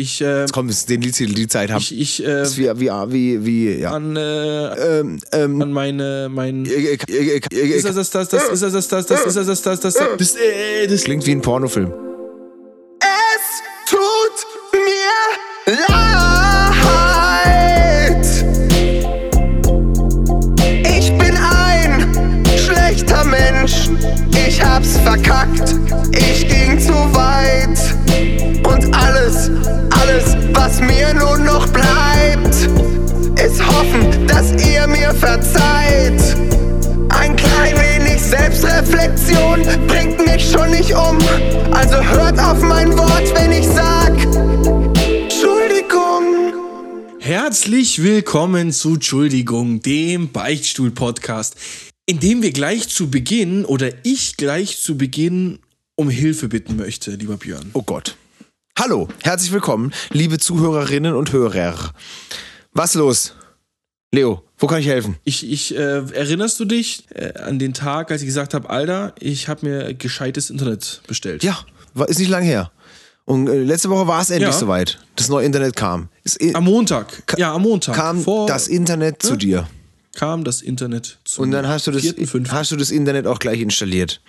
Ich, äh, Jetzt kommt, den Lied, die Zeit haben. ich, ich, äh, ist wie, wie, wie, wie, ja. an, äh, Ähm, ähm, an meine, mein, äh, äh, äh, ist das das, das, das, ist das das, das, das, ist das das, das, das, das, das, äh, das klingt wie ein Pornofilm. Es tut mir leid. Ich bin ein schlechter Mensch. Ich hab's verkackt. Ich ging zu weit. Und alles, was mir nun noch bleibt, ist hoffen, dass ihr mir verzeiht. Ein klein wenig Selbstreflexion bringt mich schon nicht um. Also hört auf mein Wort, wenn ich sag Entschuldigung. Herzlich willkommen zu Entschuldigung, dem Beichtstuhl-Podcast, in dem wir gleich zu Beginn oder ich gleich zu Beginn um Hilfe bitten möchte, lieber Björn. Oh Gott. Hallo, herzlich willkommen, liebe Zuhörerinnen und Hörer. Was los? Leo, wo kann ich helfen? Ich, ich äh, erinnerst du dich äh, an den Tag, als ich gesagt habe, Alter, ich habe mir gescheites Internet bestellt? Ja, war, ist nicht lang her. Und äh, letzte Woche war es endlich Ja. soweit. Das neue Internet kam. Es i- Am Montag. ja, am Montag. kam Vor, das Internet zu dir. kam das Internet zu Und dann hast du das, 4.5. hast du das Internet auch gleich installiert.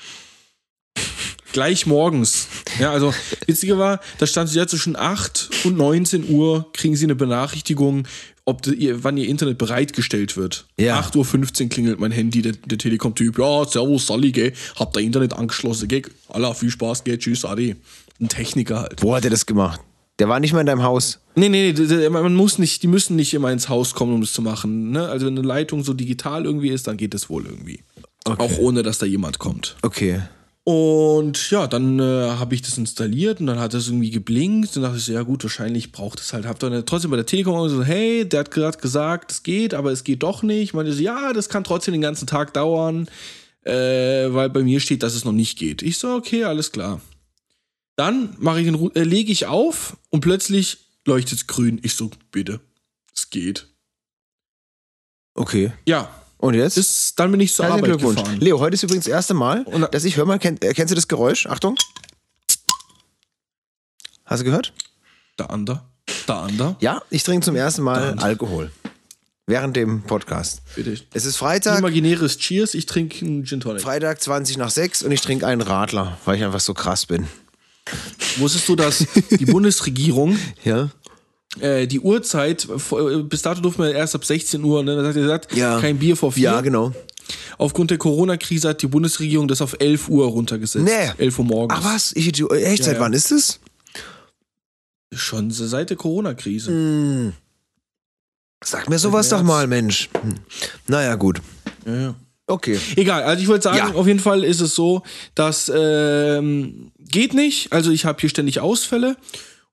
Gleich morgens. Ja, also witziger war, da stand ja zwischen 8 und 19 Uhr kriegen sie eine Benachrichtigung, ob ihr, wann ihr Internet bereitgestellt wird. Ja. 8.15 Uhr klingelt mein Handy, der, der Telekom-Typ. Ja, servus, Sally, gell. Habt ihr Internet angeschlossen, gell. Allah, viel Spaß, gell. Tschüss, Adi. Ein Techniker halt. Wo hat er das gemacht? Der war nicht mehr in deinem Haus. Nee, nee, nee, man muss nicht, die müssen nicht immer ins Haus kommen, um das zu machen. Ne? Also wenn eine Leitung so digital irgendwie ist, dann geht es wohl irgendwie. Auch ohne, dass da jemand kommt. Okay. Und ja, dann äh, habe ich das installiert und dann hat das irgendwie geblinkt. Und dachte ich so, ja gut, wahrscheinlich braucht es halt. Hab dann trotzdem bei der Telekom so, hey, der hat gerade gesagt, es geht, aber es geht doch nicht. Ich meinte so, ja, das kann trotzdem den ganzen Tag dauern, äh, weil bei mir steht, dass es noch nicht geht. Ich so, okay, alles klar. Dann mache ich den, Ru- äh, lege ich auf und plötzlich leuchtet es grün. Ich so, bitte, es geht. Okay. Ja, Und jetzt? das, dann bin ich zur Herzlichen Arbeit Glückwunsch. gefahren. Leo, heute ist übrigens das erste Mal, Und- dass ich, hör mal, kenn, äh, kennst du das Geräusch? Achtung. Hast du gehört? Da ander, da ander, Ja, ich trinke zum ersten Mal. Alkohol. Während dem Podcast. bitte. Es ist Freitag, Imaginäres Cheers, ich trinke einen Gin Tonic. Freitag 20 nach 6 und ich trinke einen Radler, weil ich einfach so krass bin. Wusstest du, dass die Bundesregierung Ja? Äh, die Uhrzeit, äh, bis dato durfte man erst ab 16 Uhr, ne, dann hat er gesagt, Ja. kein Bier vor vier. Ja, genau. Aufgrund der Corona-Krise hat die Bundesregierung das auf 11 Uhr runtergesetzt. Nee. 11 Uhr morgens. Ach was? Ich, echt, seit ja. wann ist es? Schon seit der Corona-Krise. Hm. Sag mir sowas doch mal, Mensch. Hm. Naja, gut. Ja, ja. Okay. Egal, also ich wollte sagen, Ja. auf jeden Fall ist es so, dass ähm, geht nicht. Also ich habe hier ständig Ausfälle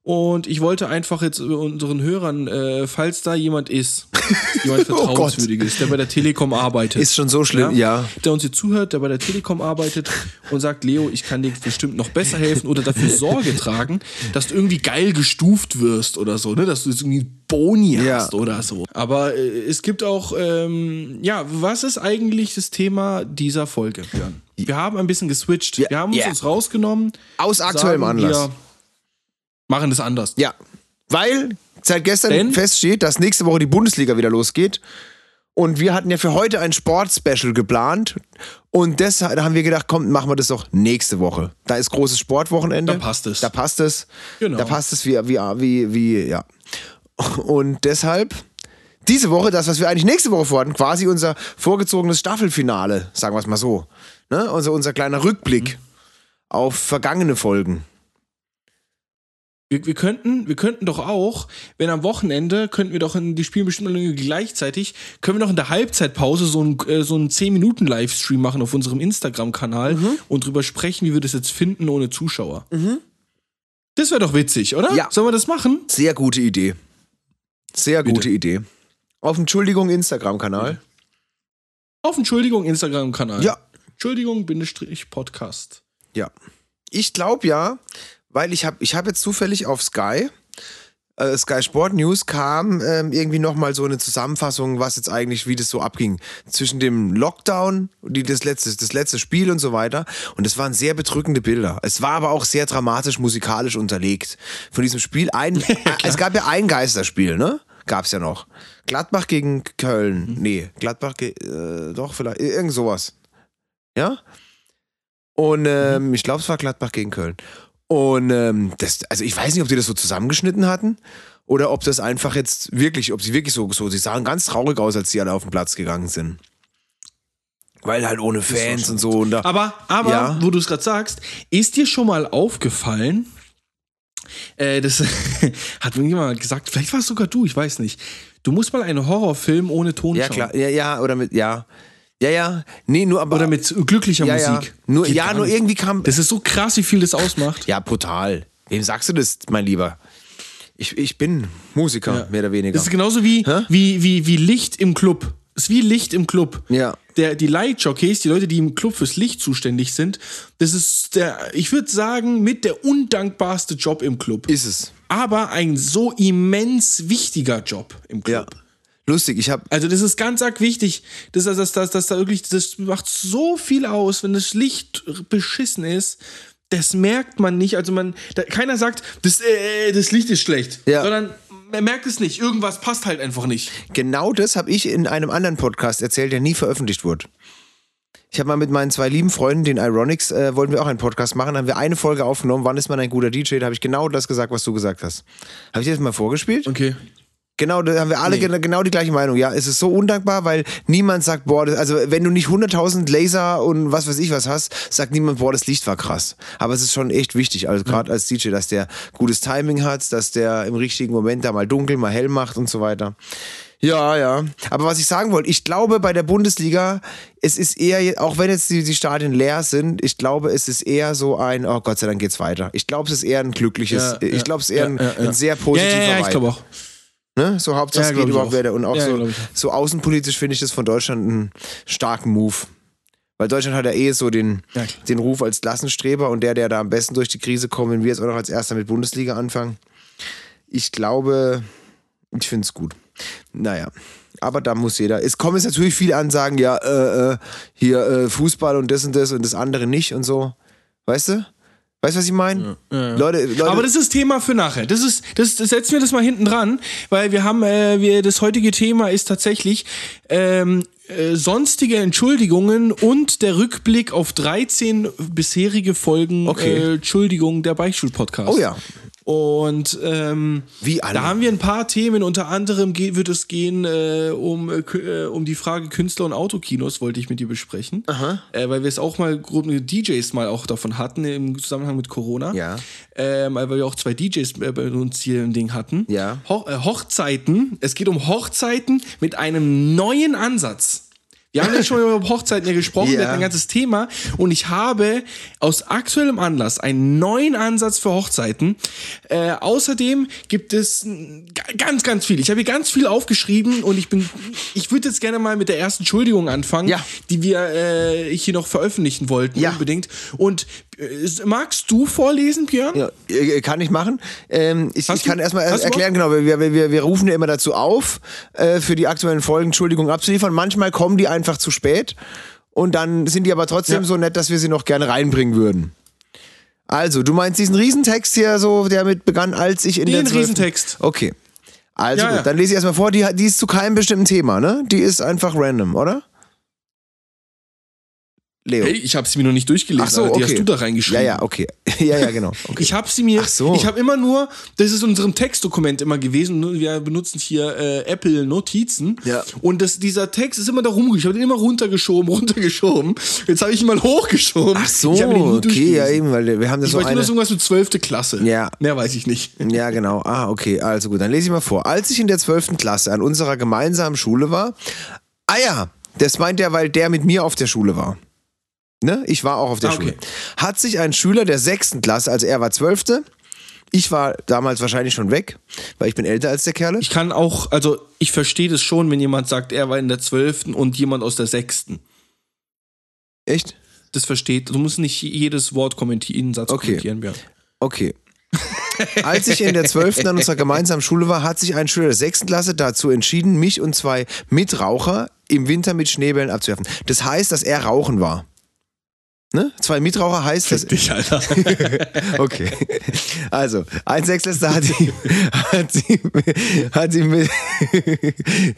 und ich wollte einfach jetzt unseren Hörern, äh, falls da jemand ist, jemand Oh Gott. vertrauenswürdiges, der bei der Telekom arbeitet, Ist schon so schlimm, ja. der uns hier zuhört, der bei der Telekom arbeitet und sagt, Leo, ich kann dir bestimmt noch besser helfen oder dafür Sorge tragen, dass du irgendwie geil gestuft wirst oder so, ne, dass du jetzt irgendwie Boni Ja. hast oder so. Aber äh, es gibt auch, ähm, ja, was ist eigentlich das Thema dieser Folge, Björn? Wir haben ein bisschen geswitcht. Ja, Wir haben uns ja. uns rausgenommen. Aus aktuellem Anlass. Wir machen das anders. Ja, weil seit gestern Denn? feststeht, dass nächste Woche die Bundesliga wieder losgeht. Und wir hatten ja für heute ein Sportspecial geplant. Und deshalb haben wir gedacht, komm, machen wir das doch nächste Woche. Da ist großes Sportwochenende. Da passt es. Da passt es. Genau. Da passt es wie, wie, wie, wie, ja. Und deshalb diese Woche, das, was wir eigentlich nächste Woche vorhatten, quasi unser vorgezogenes Staffelfinale, sagen wir es mal so. Ne? Unser, unser kleiner Rückblick Mhm. auf vergangene Folgen. Wir, wir, könnten, wir könnten doch auch, wenn am Wochenende, könnten wir doch in die spielen bestimmt gleichzeitig, können wir doch in der Halbzeitpause so einen äh, so einen 10-Minuten-Livestream machen auf unserem Instagram-Kanal Mhm. und drüber sprechen, wie wir das jetzt finden ohne Zuschauer. Das wäre doch witzig, oder? Ja. Sollen wir das machen? Sehr gute Idee. Sehr Bitte. gute Idee. Auf Entschuldigung Instagram-Kanal. Auf Entschuldigung Instagram-Kanal. Ja. Entschuldigung, Bindestrich Podcast. Ja. Ich glaube ja, weil ich habe ich hab jetzt zufällig auf Sky äh, Sky Sport News kam ähm, irgendwie nochmal so eine Zusammenfassung, was jetzt eigentlich, wie das so abging. Zwischen dem Lockdown, die, das, letzte, das letzte Spiel und so weiter. Und es waren sehr bedrückende Bilder. Es war aber auch sehr dramatisch musikalisch unterlegt. Von diesem Spiel ein, es gab ja ein Geisterspiel, ne? Gab's ja noch. Gladbach gegen Köln. Nee, Gladbach, äh, doch, vielleicht, irgend sowas. Ja? Und ähm, ich glaube, es war Gladbach gegen Köln. Und ähm, das, also ich weiß nicht, ob die das so zusammengeschnitten hatten oder ob das einfach jetzt wirklich, ob sie wirklich so, so, sie sahen ganz traurig aus, als sie alle auf den Platz gegangen sind. Weil halt ohne Fans und so. Und da, Aber, aber, Ja. wo du es gerade sagst, ist dir schon mal aufgefallen, äh, das hat mir jemand gesagt, vielleicht war es sogar du, ich weiß nicht. Du musst mal einen Horrorfilm ohne Ton ja, schauen. klar, ja, ja, oder mit, ja. Ja, ja, nee, nur aber. Oder mit glücklicher ja, ja. Musik. Nur, Geht ja, nur nicht. irgendwie kam. Das ist so krass, wie viel das ausmacht. Ja, brutal. Wem sagst du das, mein Lieber? Ich, ich bin Musiker, mehr oder weniger. Das ist genauso wie, Hä? wie, wie, wie Licht im Club. Das ist wie Licht im Club. Ja. Der, die Lightjockeys, die Leute, die im Club fürs Licht zuständig sind, das ist der, ich würde sagen, mit der undankbarste Job im Club. Ist es. aber ein so immens wichtiger Job im Ja. Lustig, ich habe Also das ist ganz arg wichtig, dass, dass, dass, dass, dass da wirklich, das macht so viel aus, wenn das Licht beschissen ist. Das merkt man nicht. Also man, da, keiner sagt, das, äh, das Licht ist schlecht, Ja. sondern man merkt es nicht. Irgendwas passt halt einfach nicht. genau das habe ich in einem anderen Podcast erzählt, der nie veröffentlicht wurde. Ich habe mal mit meinen zwei lieben Freunden, den Ironics, äh, wollten wir auch einen Podcast machen. Da haben wir eine Folge aufgenommen. Wann ist man ein guter DJ? Da habe ich genau das gesagt, was du gesagt hast. Habe ich dir das mal vorgespielt? Okay. Genau, da haben wir alle Nee. gen- genau die gleiche Meinung. Ja, es ist so undankbar, weil niemand sagt, boah, das, also wenn du nicht 100.000 Laser und was weiß ich was hast, sagt niemand, boah, das Licht war krass. Aber es ist schon echt wichtig, also gerade als DJ, dass der gutes Timing hat, dass der im richtigen Moment da mal dunkel, mal hell macht und so weiter. Ja, ja. Aber was ich sagen wollte, ich glaube bei der Bundesliga, es ist eher, auch wenn jetzt die, die Stadien leer sind, ich glaube, es ist eher so ein, oh Gott sei Dank geht's weiter. Ich glaube, es ist eher ein glückliches, Ja, ich ja, glaube, es ist eher ja, ein, ein sehr positiver Ja, ja, ja ich glaube auch. Ne? So Hauptsache Ja, geht überhaupt weiter. Und auch Ja, so, so außenpolitisch finde ich das von Deutschland einen starken Move. Weil Deutschland hat ja eh so den, Ja, den Ruf als Klassenstreber und der, der da am besten durch die Krise kommt, wenn wir jetzt auch noch als erster mit Bundesliga anfangen. Ich glaube, ich finde es gut. Naja, aber da muss jeder. Es kommen jetzt natürlich viele Ansagen, ja, äh, äh, hier äh, Fußball und das und das und das andere nicht und so. Weißt du? Weißt du, was ich meine? Leute, Leute, Aber das ist Thema für nachher. Das ist, das, das setzen wir das mal hinten dran, weil wir haben, äh, wir, das heutige Thema ist tatsächlich ähm, äh, sonstige Entschuldigungen und der Rückblick auf 13 bisherige Folgen Okay. äh, Entschuldigung der Beichtstuhl-Podcast. Oh ja. Und ähm, Wie alle. da haben wir ein paar Themen. Unter anderem ge- wird es gehen äh, um, äh, äh, um die Frage Künstler und Autokinos, wollte ich mit dir besprechen. Äh, weil wir es auch mal grob mit DJs mal auch davon hatten im Zusammenhang mit Corona. Ja. Ähm, weil wir auch zwei DJs äh, bei uns hier im Ding hatten. Ja. Ho äh, Hochzeiten. Es geht um Hochzeiten mit einem neuen Ansatz. Wir haben ja schon über Hochzeiten ja gesprochen, wir Ja. hatten ein ganzes Thema und ich habe aus aktuellem Anlass einen neuen Ansatz für Hochzeiten. Äh, außerdem gibt es ga- ganz, ganz viel. Ich habe hier ganz viel aufgeschrieben und ich bin, ich würde jetzt gerne mal mit der ersten Entschuldigung anfangen, Ja. die wir äh, hier noch veröffentlichen wollten Ja. unbedingt. Und äh, magst du vorlesen, Björn? Ja, äh, kann ich machen. Ähm, ich, ich kann erstmal erklären, genau, wir, wir, wir, wir rufen ja immer dazu auf, äh, für die aktuellen Folgen Entschuldigung abzuliefern. Manchmal kommen die einfach zu spät und dann sind die aber trotzdem Ja. so nett, dass wir sie noch gerne reinbringen würden. Also, du meinst diesen Riesentext hier so, der mit begann, als ich in Den der 12. Riesentext. Okay. Also Ja, gut, ja. dann lese ich erstmal vor, die, die ist zu keinem bestimmten Thema, ne? Die ist einfach random, oder? Leo. Hey, ich habe sie mir noch nicht durchgelesen, Ach so, aber die okay. hast du da reingeschrieben. Ja, ja, okay. ja, ja, genau. Okay. Ich habe sie mir, Ach so. ich habe immer nur, das ist in unserem Textdokument immer gewesen, nur wir benutzen hier äh, Apple Notizen Ja. und das, dieser Text ist immer da rumgegangen, ich habe den immer runtergeschoben, runtergeschoben, jetzt habe ich ihn mal hochgeschoben. Ach so, ich okay, ja eben, weil wir haben das Ich so weiß nur, eine... dass irgendwas mit 12. Klasse. Ja. Mehr weiß ich nicht. Ja, genau. Ah, okay. Also gut, dann lese ich mal vor. Als ich in der 12. Klasse an unserer gemeinsamen Schule war, ah ja, das meint er, weil der mit mir auf der Schule war. Ne? Ich war auch auf der Ah, okay. Schule. Hat sich ein Schüler der 6. Klasse, also er war 12., ich war damals wahrscheinlich schon weg, weil ich bin älter als der Kerl. Ich kann auch, also ich verstehe das schon, wenn jemand sagt, er war in der 12. und jemand aus der 6. Echt? Das versteht, du musst nicht jedes Wort kommentieren, Satz Okay. kommentieren, Björn. Okay. Als ich in der 12. an unserer gemeinsamen Schule war, hat sich ein Schüler der 6. Klasse dazu entschieden, mich und zwei Mitraucher im Winter mit Schneebällen abzuwerfen. Das heißt, dass er rauchen war. Ne? Zwei Mitraucher heißt das. Dich, Alter. Okay. Also, ein Sechstklässler hat sie, hat sie, hat sie mit,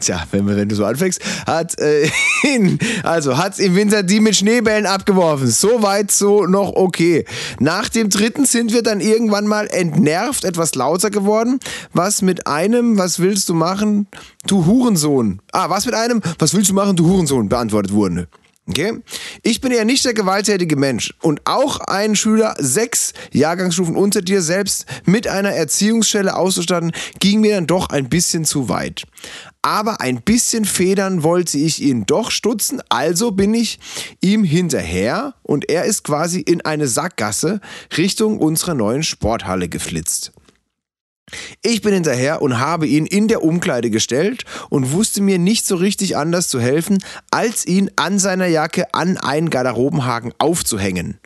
tja, wenn, wenn du so anfängst, hat, äh, ihn, also, hat im Winter die mit Schneebällen abgeworfen. So weit, so noch okay. Nach dem dritten sind wir dann irgendwann mal entnervt, etwas lauter geworden. Was mit einem, was willst du machen, du Hurensohn? Ah, was mit einem, was willst du machen, du Hurensohn, beantwortet wurde. Okay? Ich bin eher nicht der gewalttätige Mensch. Und auch ein Schüler sechs Jahrgangsstufen unter dir selbst mit einer Erziehungsstelle auszustatten, ging mir dann doch ein bisschen zu weit. Aber ein bisschen federn wollte ich ihn doch stutzen, also bin ich ihm hinterher und er ist quasi in eine Sackgasse Richtung unserer neuen Sporthalle geflitzt. Ich bin hinterher und habe ihn in der Umkleide gestellt und wusste mir nicht so richtig anders zu helfen, als ihn an seiner Jacke an einen Garderobenhaken aufzuhängen.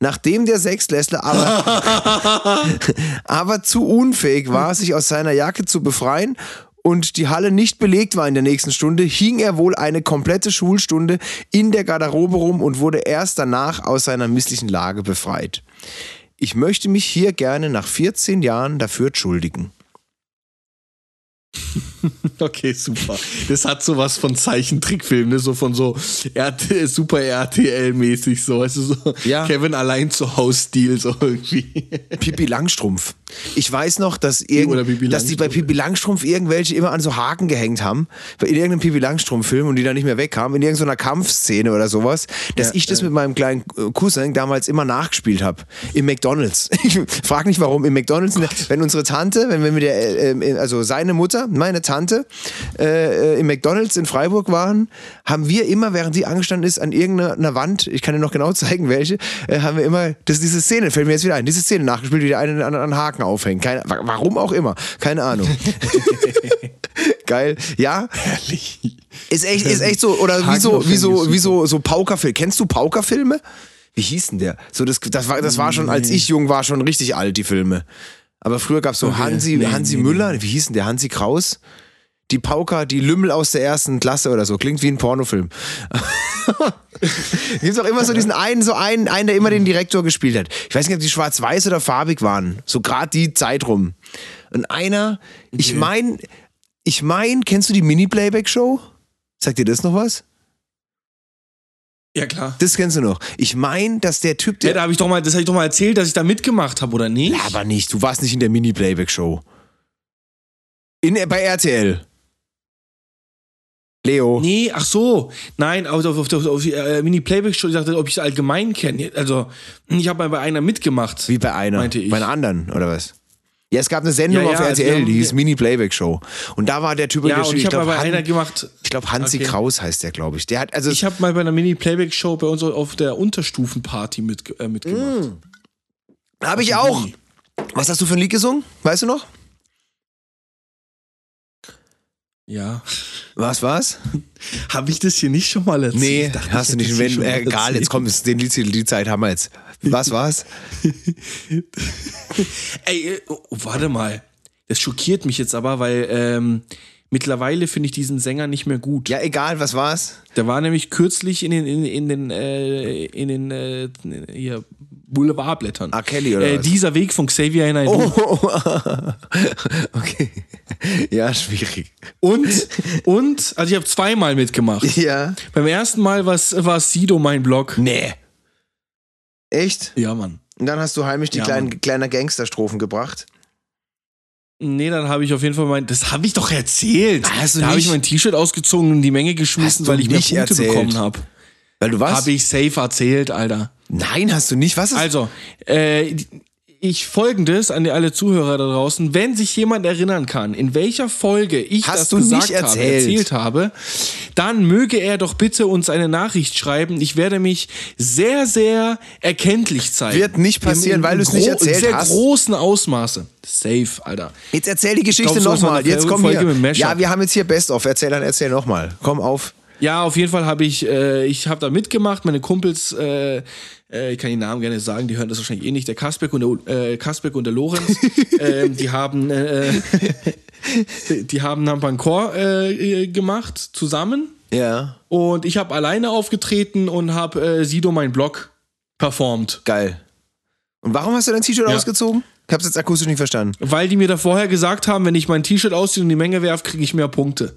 Nachdem der Sechstklässler aber, aber zu unfähig war, sich aus seiner Jacke zu befreien und die Halle nicht belegt war in der nächsten Stunde, hing er wohl eine komplette Schulstunde in der Garderobe rum und wurde erst danach aus seiner misslichen Lage befreit. Ich möchte mich hier gerne nach 14 Jahren dafür entschuldigen. Okay, super. Das hat sowas von Zeichentrickfilm, ne? So von so RT, Super RTL-mäßig, so. Du, so Ja. Kevin allein zu Haus-Stil, so irgendwie. Pippi Langstrumpf. Ich weiß noch, dass, irgend, dass die bei. Pippi Langstrumpf irgendwelche immer an so Haken gehängt haben, in irgendeinem Pippi Langstrumpf-Film und die dann nicht mehr wegkamen, in irgendeiner Kampfszene oder sowas, dass Ja, ich das mit meinem kleinen äh, Cousin damals immer nachgespielt habe. Im McDonalds. Ich frag nicht warum. Im McDonalds, wenn unsere Tante, wenn wir mit der, äh, äh, also seine Mutter, meine Tante, äh, äh, im McDonalds in Freiburg waren, haben wir immer, während sie angestanden ist, an irgendeiner Wand, ich kann dir noch genau zeigen, welche, äh, haben wir immer, das diese Szene, fällt mir jetzt wieder ein, diese Szene nachgespielt, wie der eine an, an Haken aufhängt. Keine, wa- warum auch immer. Keine Ahnung. Geil. Ja, Herrlich. ist echt, ist echt so, oder wie Haken so, aufhängen wie so, wie so, so Paukerfilme. Kennst du Paukerfilme? Wie hieß denn der? So, das, das war, das war schon, als ich jung war, schon richtig alt, die Filme. Aber früher gab es so Okay. Hansi, Hansi Müller, wie hieß denn der? Hansi Kraus? Die Pauker, die Lümmel aus der ersten Klasse oder so. Klingt wie ein Pornofilm. Gibt auch immer so diesen einen, so einen, einen, der immer den Direktor gespielt hat. Ich weiß nicht, ob die schwarz-weiß oder farbig waren. So gerade die Zeit rum. Und einer, ich mein, ich mein, kennst du die Mini-Playback-Show? Sagt dir das noch was? Ja, klar. Das kennst du noch. Ich mein, dass der Typ, Ja, der. da habe ich doch mal, das habe ich doch mal erzählt, dass ich da mitgemacht habe, oder nicht? aber nicht, du warst nicht in der Mini-Playback-Show. In, bei RTL. Leo. Nee, ach so. Nein, auf, auf, auf, auf äh, Mini-Playback-Show, ich dachte, ob ich es allgemein kenne. Also, ich habe mal bei einer mitgemacht. Wie bei einer. Meinte ich. Bei einer anderen, oder was? Ja, es gab eine Sendung Ja, ja, auf also RTL, haben- die hieß Mini-Playback-Show. Und da war der Typ, Ja, der ich habe mal bei glaub, einer Han- gemacht. ich glaube, Hansi Okay. Kraus heißt der, glaube ich. Der hat, also, Ich habe mal bei einer Mini-Playback-Show bei uns auf der Unterstufenparty mit, äh, mitgemacht. habe ich auch. Was hast du für ein Lied gesungen? Weißt du noch? Ja. Was war's? Habe ich das hier nicht schon mal erzählt? Nee, dachte, hast du nicht. Wenn, schon äh, egal, erzählt. jetzt kommt es, den Lied, die Zeit haben wir jetzt. Was war's? Ey, äh, oh, warte mal. Das schockiert mich jetzt aber, weil ähm, mittlerweile finde ich diesen Sänger nicht mehr gut. Ja, egal, was war's? Der war nämlich kürzlich in den, in, in den, äh, in den äh, hier Boulevardblättern. R. Kelly oder äh, was? Dieser Weg von Xavier Naidoo. Oh, okay. Ja, schwierig. Und, und, also ich habe zweimal mitgemacht. Ja. Beim ersten Mal war Sido mein Blog. Nee. Echt? Ja, Mann. Und dann hast du heimlich die Ja, kleinen, kleiner Gangsterstrophen gebracht. Nee, dann habe ich auf jeden Fall mein, das habe ich doch erzählt. Hast du da habe ich mein T-Shirt ausgezogen und in die Menge geschmissen, weil ich mehr nicht Punkte erzählt? bekommen habe. Weil du was? Habe ich safe erzählt, Alter. Nein, hast du nicht. Was ist Also, äh, ich folgendes an alle Zuhörer da draußen, wenn sich jemand erinnern kann, in welcher Folge ich Hast das gesagt nicht habe, erzählt? habe, dann möge er doch bitte uns eine Nachricht schreiben. Ich werde mich sehr, sehr erkenntlich zeigen. Wird nicht passieren, Im- im weil du es nicht erzählt sehr hast. großen Ausmaße. Safe, Alter. Jetzt erzähl die Geschichte nochmal. Jetzt komm Folge hier. Ja, wir haben jetzt hier Best of. Erzähl dann, erzähl nochmal. Komm auf. Ja, auf jeden Fall habe ich, äh, ich habe da mitgemacht. Meine Kumpels, äh, äh, ich kann die Namen gerne sagen, die hören das wahrscheinlich eh nicht. Der Kasbeck und der, äh, Kasbeck und der Lorenz, ähm, die haben, äh, die haben Nampancore äh, gemacht zusammen. Ja. Und ich habe alleine aufgetreten und habe äh, Sido mein Blog performt. Geil. Und warum hast du dein T-Shirt Ja. ausgezogen? Ich hab's jetzt akustisch nicht verstanden. Weil die mir da vorher gesagt haben, wenn ich mein T-Shirt ausziehe und die Menge werfe, kriege ich mehr Punkte.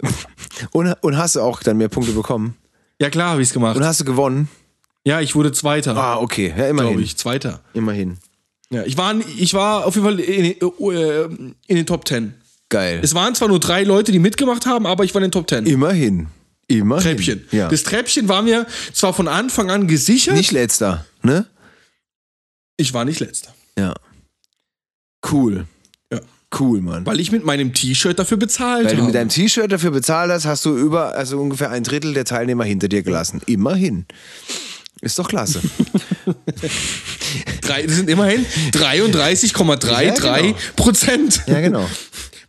Und, und hast du auch dann mehr Punkte bekommen? Ja, klar habe ich es gemacht. Und hast du gewonnen? Ja, ich wurde Zweiter, Ah, okay. Ja, immerhin. glaube ich. Zweiter. Immerhin. Ja, ich war, ich war auf jeden Fall in, äh, in den Top Ten. Geil. Es waren zwar nur drei Leute, die mitgemacht haben, aber ich war in den Top Ten. Immerhin. Immerhin. Treppchen. Ja. Das Treppchen war mir zwar von Anfang an gesichert. Nicht letzter, ne? ich war nicht letzter. Ja. Cool. Cool, Mann. Weil ich mit meinem T-Shirt dafür bezahlt Weil habe. du mit deinem T-Shirt dafür bezahlt hast, hast du über, also ungefähr ein Drittel der Teilnehmer hinter dir gelassen. Immerhin. Ist doch klasse. Drei, das sind immerhin 33,33 Ja, genau. Prozent. ja, genau.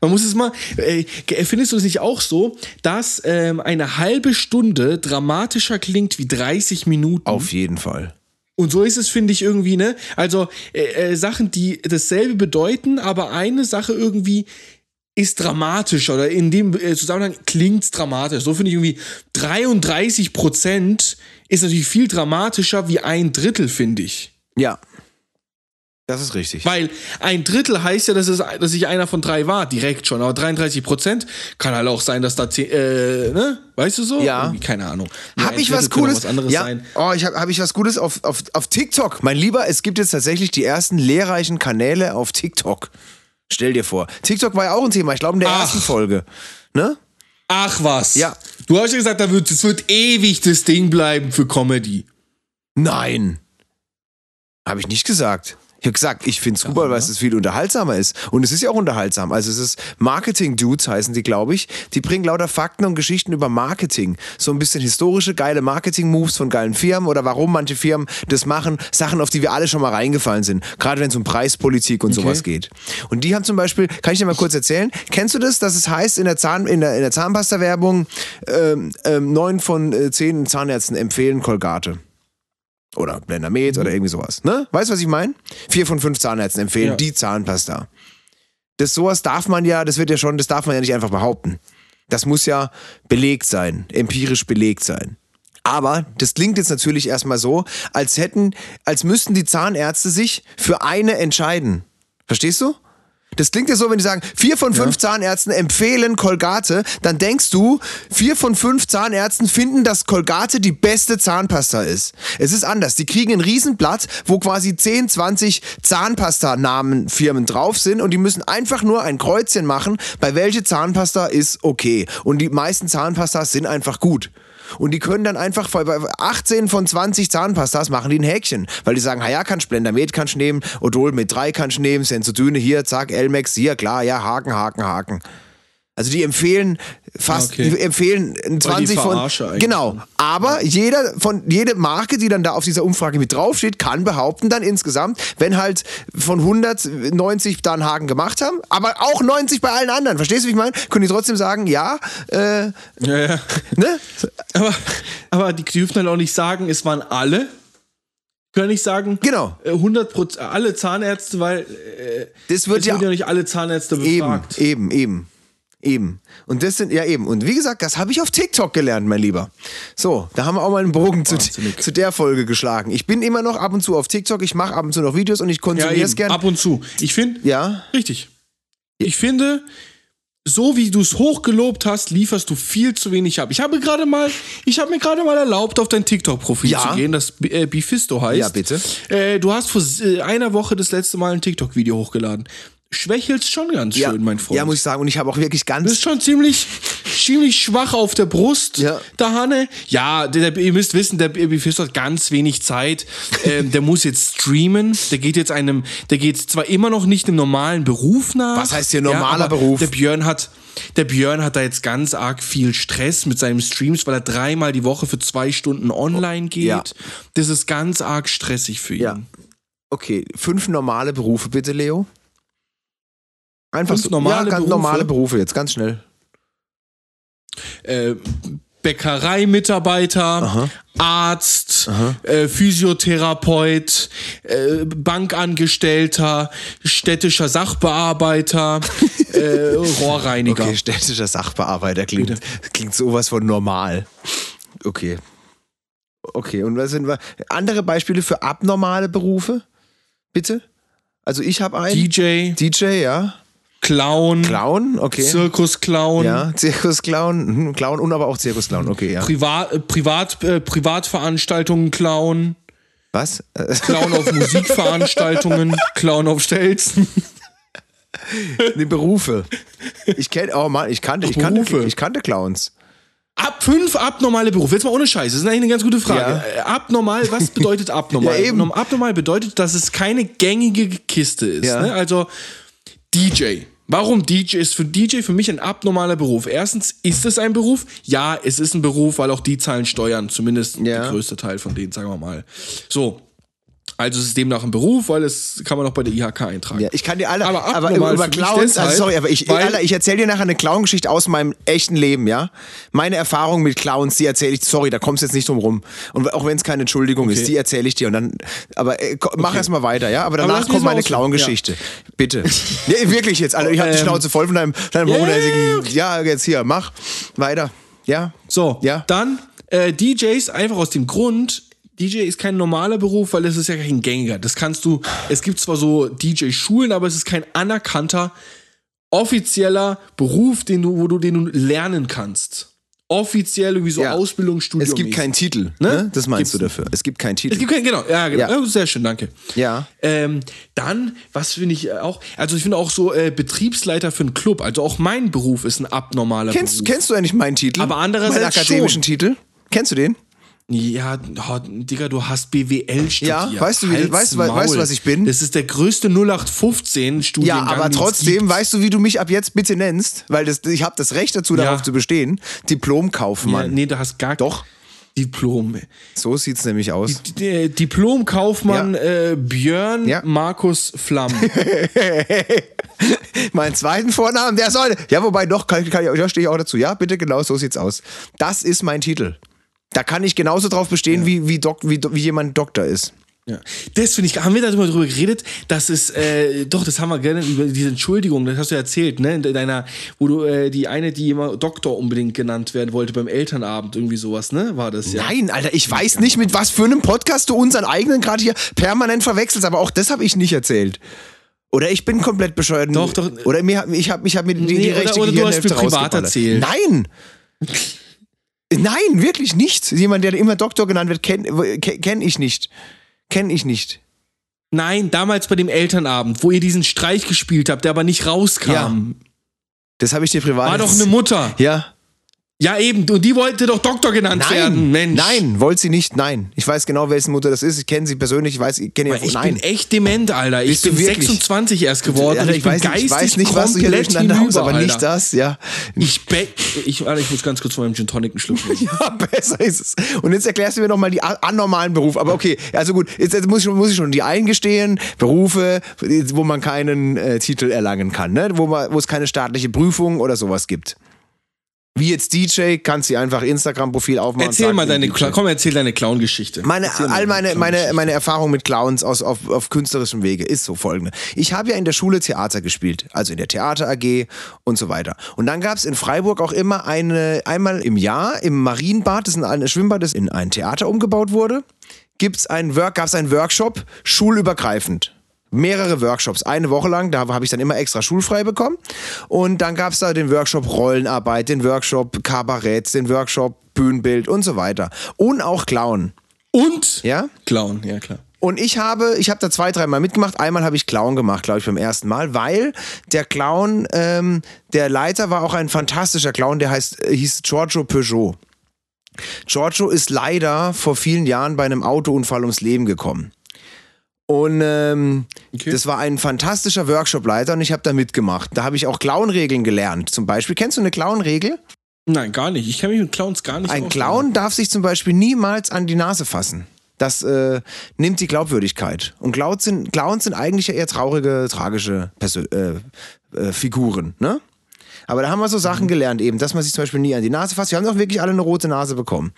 Man muss es mal, äh, findest du es nicht auch so, dass ähm, eine halbe Stunde dramatischer klingt wie 30 Minuten? Auf jeden Fall. Und so ist es, finde ich, irgendwie, ne? Also äh, äh, Sachen, die dasselbe bedeuten, aber eine Sache irgendwie ist dramatisch oder in dem äh, Zusammenhang klingt's dramatisch. So finde ich irgendwie 33 Prozent ist natürlich viel dramatischer wie ein Drittel, finde ich. Ja. Das ist richtig. Weil ein Drittel heißt ja, dass, es, dass ich einer von drei war, direkt schon. Aber 33 Prozent kann halt auch sein, dass da zehn, äh, ne? Weißt du so? Ja. Irgendwie, keine Ahnung. Nur Hab ich Drittel was Cooles? Was anderes ja. sein. Oh, ich habe hab ich was Gutes auf, auf, auf TikTok. Mein Lieber, es gibt jetzt tatsächlich die ersten lehrreichen Kanäle auf TikTok. Stell dir vor. TikTok war ja auch ein Thema, ich glaube in der Ach. ersten Folge. Ne? Ach was. Ja. Du hast ja gesagt, da wird, es wird ewig das Ding bleiben für Comedy. Nein. Habe ich nicht gesagt. Ich habe gesagt, ich finde es super, weil es viel unterhaltsamer ist. Und es ist ja auch unterhaltsam. Also es ist Marketing-Dudes heißen die, glaube ich. Die bringen lauter Fakten und Geschichten über Marketing. So ein bisschen historische, geile Marketing-Moves von geilen Firmen oder warum manche Firmen das machen. Sachen, auf die wir alle schon mal reingefallen sind. Gerade wenn es um Preispolitik und sowas geht. Und die haben zum Beispiel, kann ich dir mal kurz erzählen, kennst du das, dass es heißt in der, Zahn, in der, in der Zahnpasta-Werbung, ähm, ähm, neun von äh, zehn Zahnärzten empfehlen Colgate. Oder Blendermet oder irgendwie sowas. Ne? Weißt du, was ich meine? Vier von fünf Zahnärzten empfehlen Ja. die Zahnpasta. Das sowas darf man ja, das wird ja schon, das darf man ja nicht einfach behaupten. Das muss ja belegt sein, empirisch belegt sein. Aber das klingt jetzt natürlich erstmal so, als hätten, als müssten die Zahnärzte sich für eine entscheiden. Verstehst du? Das klingt ja so, wenn die sagen, vier von fünf Zahnärzten empfehlen Colgate, dann denkst du, vier von fünf Zahnärzten finden, dass Colgate die beste Zahnpasta ist. Es ist anders. Die kriegen ein Riesenblatt, wo quasi 10, 20 Zahnpasta-Namenfirmen drauf sind und die müssen einfach nur ein Kreuzchen machen, bei welche Zahnpasta ist okay. Und die meisten Zahnpastas sind einfach gut. Und die können dann einfach bei bei 18 von 20 Zahnpastas machen die ein Häkchen. Weil die sagen, ja, kannst Blendermet kannst nehmen, Odol mit 3 kannst nehmen, Sensodyne hier, zack, Elmex hier, klar, ja, Haken, Haken, Haken. Also die empfehlen fast, Okay. die empfehlen 20 von. Verarsche eigentlich. Genau. Aber jeder von jede Marke, die dann da auf dieser Umfrage mit draufsteht, kann behaupten dann insgesamt, wenn halt von 190 da einen Haken gemacht haben, aber auch 90 bei allen anderen. Verstehst du, wie ich meine? Können die trotzdem sagen, ja, äh, Ja, ja. ne? Aber, aber die dürfen halt auch nicht sagen, es waren alle. Können nicht sagen, Genau. äh, 100 Prozent, alle Zahnärzte, weil äh, Das wird es ja wurden ja nicht alle Zahnärzte Eben, befragt. eben, eben. Eben. Und das sind, ja eben. Und wie gesagt, das habe ich auf TikTok gelernt, mein Lieber. So, da haben wir auch mal einen Bogen zu, zu der Folge geschlagen. Ich bin immer noch ab und zu auf TikTok, ich mache ab und zu noch Videos und ich Ja, konsumiere es eben, gern. ab und zu. Ich finde, Ja, richtig. Ich finde, so wie du es hochgelobt hast, lieferst du viel zu wenig ab. Ich habe gerade mal, ich habe mir gerade mal erlaubt, auf dein TikTok-Profil Ja. zu gehen, das äh, Bifisto heißt. Ja, bitte. Äh, du hast vor äh, einer Woche das letzte Mal ein TikTok-Video hochgeladen. Schwächelst schon ganz schön, ja, mein Freund. ja, muss ich sagen. Und ich habe auch wirklich Du ganz. bist schon ziemlich, ziemlich schwach auf der Brust, Ja. der Hanne. Ja, der, der, ihr müsst wissen, der Bifisto hat ganz wenig Zeit. Ähm, der muss jetzt streamen. Der geht jetzt einem, der geht zwar immer noch nicht einem normalen Beruf nach. Was heißt hier normaler aber Beruf? Der Björn hat, der Björn hat da jetzt ganz arg viel Stress mit seinen Streams, weil er dreimal die Woche für zwei Stunden online geht. Ja. Das ist ganz arg stressig für ihn. Ja. Okay, fünf normale Berufe bitte, Leo. Einfach so. normale ja, ganz Berufe? normale Berufe jetzt, ganz schnell. äh, Bäckereimitarbeiter, Arzt, Äh, Physiotherapeut, äh, Bankangestellter, städtischer Sachbearbeiter, äh, Rohrreiniger. Okay, städtischer Sachbearbeiter klingt, klingt sowas von normal. Okay. Okay, und was sind wir? Andere Beispiele für abnormale Berufe? Bitte? Also ich habe einen. DJ, DJ, ja. Clown, Clown, okay. Zirkusclown, ja, Zirkusclown, mhm, Clown und aber auch Zirkusclown, okay, ja. Privat, äh, Privat, äh, Privatveranstaltungen Clown, Was? Clown auf Musikveranstaltungen, Clown auf Stelzen. Die Berufe. Ich kenne, oh Mann, ich kannte, ich kannte, Berufe. ich kannte Clowns. Ab fünf abnormale Berufe. Jetzt mal ohne Scheiß. Das ist eigentlich eine ganz gute Frage. Ja. Äh, Abnormal, was bedeutet abnormal? Ja, eben. Abnormal bedeutet, dass es keine gängige Kiste ist. Ja. Ne? Also DJ. Warum DJ ist für DJ für mich ein abnormaler Beruf? Erstens, ist es ein Beruf? Ja, es ist ein Beruf, weil auch die zahlen Steuern, zumindest Ja. der größte Teil von denen, sagen wir mal. So. Also es ist demnach ein Beruf, weil es kann man auch bei der IHK eintragen. Ja, ich kann dir alle, Aber aber, über Clowns, deshalb, also sorry, aber ich, ich erzähle dir nachher eine Clown-Geschichte aus meinem echten Leben, ja. Meine Erfahrung mit Clowns, die erzähle ich, sorry, da kommst du jetzt nicht drum rum. Und auch wenn es keine Entschuldigung Okay. ist, die erzähle ich dir und dann, aber äh, mach erst mal weiter, ja. Aber danach mich kommt meine Clown-Geschichte. Bitte. ja, wirklich jetzt, Alter, ich habe die Ähm, Schnauze voll von deinem, deinem ja, ja, hohnäsigen, ja, jetzt hier, mach. Weiter. Ja. So, Ja. dann äh, DJs einfach aus dem Grund, DJ ist kein normaler Beruf, weil es ist ja kein gängiger. Das kannst du, es gibt zwar so DJ-Schulen, aber es ist kein anerkannter, offizieller Beruf, den du, wo du den du lernen kannst. Offiziell irgendwie so Ja. Ausbildungsstudium. Es gibt keinen Titel, ne? Das meinst Gibt's du dafür. Es gibt keinen Titel. Es gibt keinen, genau, ja, genau. Ja. Ja. sehr schön, danke. Ja. Ähm, dann, was finde ich auch, also ich finde auch so äh, Betriebsleiter für einen Club, also auch mein Beruf ist ein abnormaler Kennst, Beruf. kennst du eigentlich meinen Titel? Aber andererseits Meinen akademischen schon. Titel? Kennst du den? Ja, oh, Digga, du hast BWL studiert. Ja, weißt du, wie- weißt du, weißt du, Maul. was ich bin? Das ist der größte 0815 Ja, Studiengang. aber den es trotzdem, weißt du, wie du mich ab jetzt bitte nennst? Weil das, ich habe das Recht dazu, Ja. darauf zu bestehen. Ja, Diplomkaufmann. nee, du hast gar Doch. Diplom. So sieht's nämlich aus. Äh, Diplomkaufmann äh, Björn Ja. Markus Flamm. Meinen zweiten Vornamen, der soll. Ja, wobei doch, kann, kann, da stehe ich auch dazu. Ja, bitte, genau, so sieht's aus. Das ist mein Titel. Da kann ich genauso drauf bestehen, wie, wie, Dok, wie, wie jemand Doktor ist. Ja. Das finde ich, haben wir darüber drüber geredet, dass es, äh, doch, das haben wir gerne über diese Entschuldigung, das hast du erzählt, ne, in deiner, wo du, äh, die eine, die immer Doktor unbedingt genannt werden wollte beim Elternabend, irgendwie sowas, ne, war das ja. Nein, Alter, ich weiß nicht, mit was für einem Podcast du unseren eigenen gerade hier permanent verwechselst, aber auch das habe ich nicht erzählt. Oder ich bin komplett bescheuert. Doch, doch. Oder mir, ich habe ich hab mir die, die Nee, oder- rechte oder du hast mir privat erzählt. Nein! Nein, wirklich nicht. Jemand, der immer Doktor genannt wird, kenne kenn ich nicht. Kenn ich nicht. Nein, damals bei dem Elternabend, wo ihr diesen Streich gespielt habt, der aber nicht rauskam. Ja. Das habe ich dir privat War doch eine Mutter. Ja. Ja, eben. Und die wollte doch Doktor genannt werden, Nein, Mensch. nein, wollte sie nicht, nein. Ich weiß genau, wessen Mutter das ist. Ich kenne sie persönlich, ich weiß, ich kenne Weil ihr Ich nein. bin echt dement, Alter. Ich Bist bin wirklich? 26 erst geworden. Alter, und ich, bin weiß, nicht- ich weiß nicht, was du hier durcheinander hinüber, aber Alter. nicht das, ja. Ich, be ich, Alter, ich muss ganz kurz von meinem Gin Tonic einen Schluck nehmen. Ja, besser ist es. Und jetzt erklärst du mir nochmal die anormalen Berufe. Aber okay, also gut, jetzt, jetzt muss, ich, muss ich schon die eingestehen, Berufe, wo man keinen äh, Titel erlangen kann, ne? wo, man, wo es keine staatliche Prüfung oder sowas gibt. Wie jetzt DJ, kannst du einfach Instagram-Profil aufmachen. und Erzähl mal deine, DJ. Komm, erzähl deine Clown-Geschichte. Meine, all meine, meine, meine Erfahrung mit Clowns aus, auf, auf künstlerischem Wege ist so folgende. Ich habe ja in der Schule Theater gespielt, also in der Theater AG und so weiter. Und dann gab es in Freiburg auch immer eine, einmal im Jahr im Marienbad, das ist ein Schwimmbad, das in ein Theater umgebaut wurde, gibt's einen Work, gab es einen Workshop, schulübergreifend. Mehrere Workshops, eine Woche lang, da habe ich dann immer extra schulfrei bekommen. Und dann gab es da den Workshop Rollenarbeit, den Workshop Kabarett, den Workshop Bühnenbild und so weiter. Und auch Clown. Und? Ja? Clown, ja klar. Und ich habe, ich habe da zwei, dreimal mitgemacht. Einmal habe ich Clown gemacht, glaube ich, beim ersten Mal, weil der Clown, ähm, der Leiter war auch ein fantastischer Clown, der heißt, äh, hieß Giorgio Peugeot. Giorgio ist leider vor vielen Jahren bei einem Autounfall ums Leben gekommen. Und ähm, Okay. das war ein fantastischer Workshopleiter und ich habe da mitgemacht. Da habe ich auch Clownregeln gelernt. Zum Beispiel, kennst du eine Clownregel? Nein, gar nicht. Ich kenne mich mit Clowns gar nicht Ein aus. Clown darf sich zum Beispiel niemals an die Nase fassen. Das äh, nimmt die Glaubwürdigkeit. Und Clowns sind, Clowns sind eigentlich eher traurige, tragische Persö äh, äh, Figuren, ne? Aber da haben wir so Mhm. Sachen gelernt eben, dass man sich zum Beispiel nie an die Nase fasst. Wir haben doch wirklich alle eine rote Nase bekommen.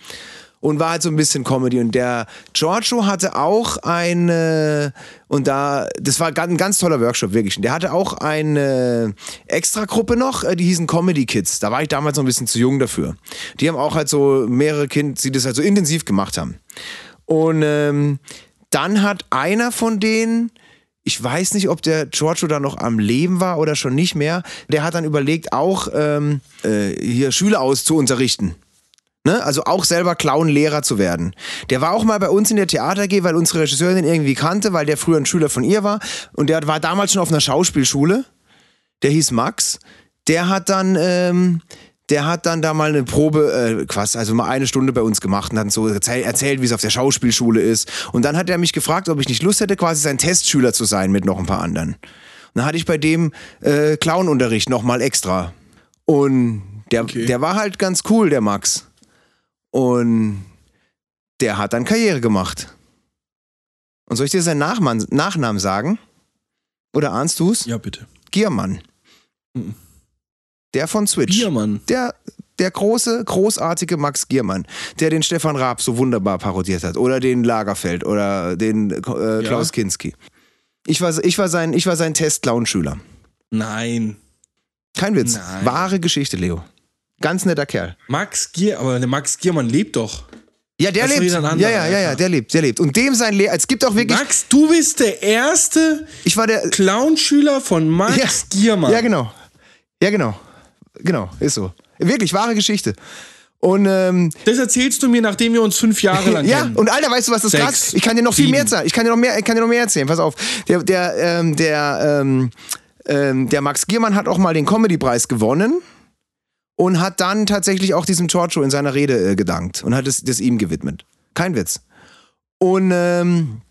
Und war halt so ein bisschen Comedy. Und der Giorgio hatte auch eine, und da, das war ein ganz toller Workshop, wirklich. Und der hatte auch eine Extragruppe noch, äh, die hießen Comedy Kids. Da war ich damals noch ein bisschen zu jung dafür. Die haben auch halt so mehrere Kinder, die das halt so intensiv gemacht haben. Und ähm, dann hat einer von denen, ich weiß nicht, ob der Giorgio da noch am Leben war oder schon nicht mehr, der hat dann überlegt, auch ähm, äh, hier Schüler auszuunterrichten. Ne? Also auch selber Clown-Lehrer zu werden. Der war auch mal bei uns in der Theater AG, weil unsere Regisseurin ihn irgendwie kannte, weil der früher ein Schüler von ihr war. Und der war damals schon auf einer Schauspielschule. Der hieß Max. Der hat dann, ähm, der hat dann da mal eine Probe, äh, quasi, also mal eine Stunde bei uns gemacht und hat so erzähl, erzählt, wie es auf der Schauspielschule ist. Und dann hat er mich gefragt, ob ich nicht Lust hätte, quasi sein Testschüler zu sein mit noch ein paar anderen. Und dann hatte ich bei dem äh, Clownunterricht nochmal extra. Und der, Okay. der war halt ganz cool, der Max. Und der hat dann Karriere gemacht. Und soll ich dir seinen Nachmann, Nachnamen sagen? Oder ahnst du's? Ja, bitte. Giermann. Mhm. Der von Switch. Biermann. Der, der große, großartige Max Giermann, der den Stefan Raab so wunderbar parodiert hat. Oder den Lagerfeld oder den äh, Klaus Ja. Kinski. Ich war, ich war sein, ich war sein Test-Clown-Schüler. Nein. Kein Witz. Nein. Wahre Geschichte, Leo. Ganz netter Kerl. Max Gier, aber der Max Giermann lebt doch. Ja, der Das lebt. Ja, ja, ja, ja, der lebt, der lebt. Und dem sein Lehrer, es gibt auch wirklich, Max, du bist der erste ich war der, Clownschüler von Max Ja. Giermann. Ja, genau. Ja, genau. Genau, ist so. Wirklich, wahre Geschichte. Und ähm, Das erzählst du mir, nachdem wir uns fünf Jahre lang ja, kennen. und Alter, weißt du, was das Sechs, krass? Ich kann dir noch viel sieben. mehr sagen. Ich kann dir noch mehr, ich kann dir noch mehr erzählen. Pass auf. Der, der, ähm, der, ähm, ähm, der Max Giermann hat auch mal den Comedy-Preis gewonnen und hat dann tatsächlich auch diesem Giorgio in seiner Rede äh, gedankt und hat es das ihm gewidmet. Kein Witz. Und ähm,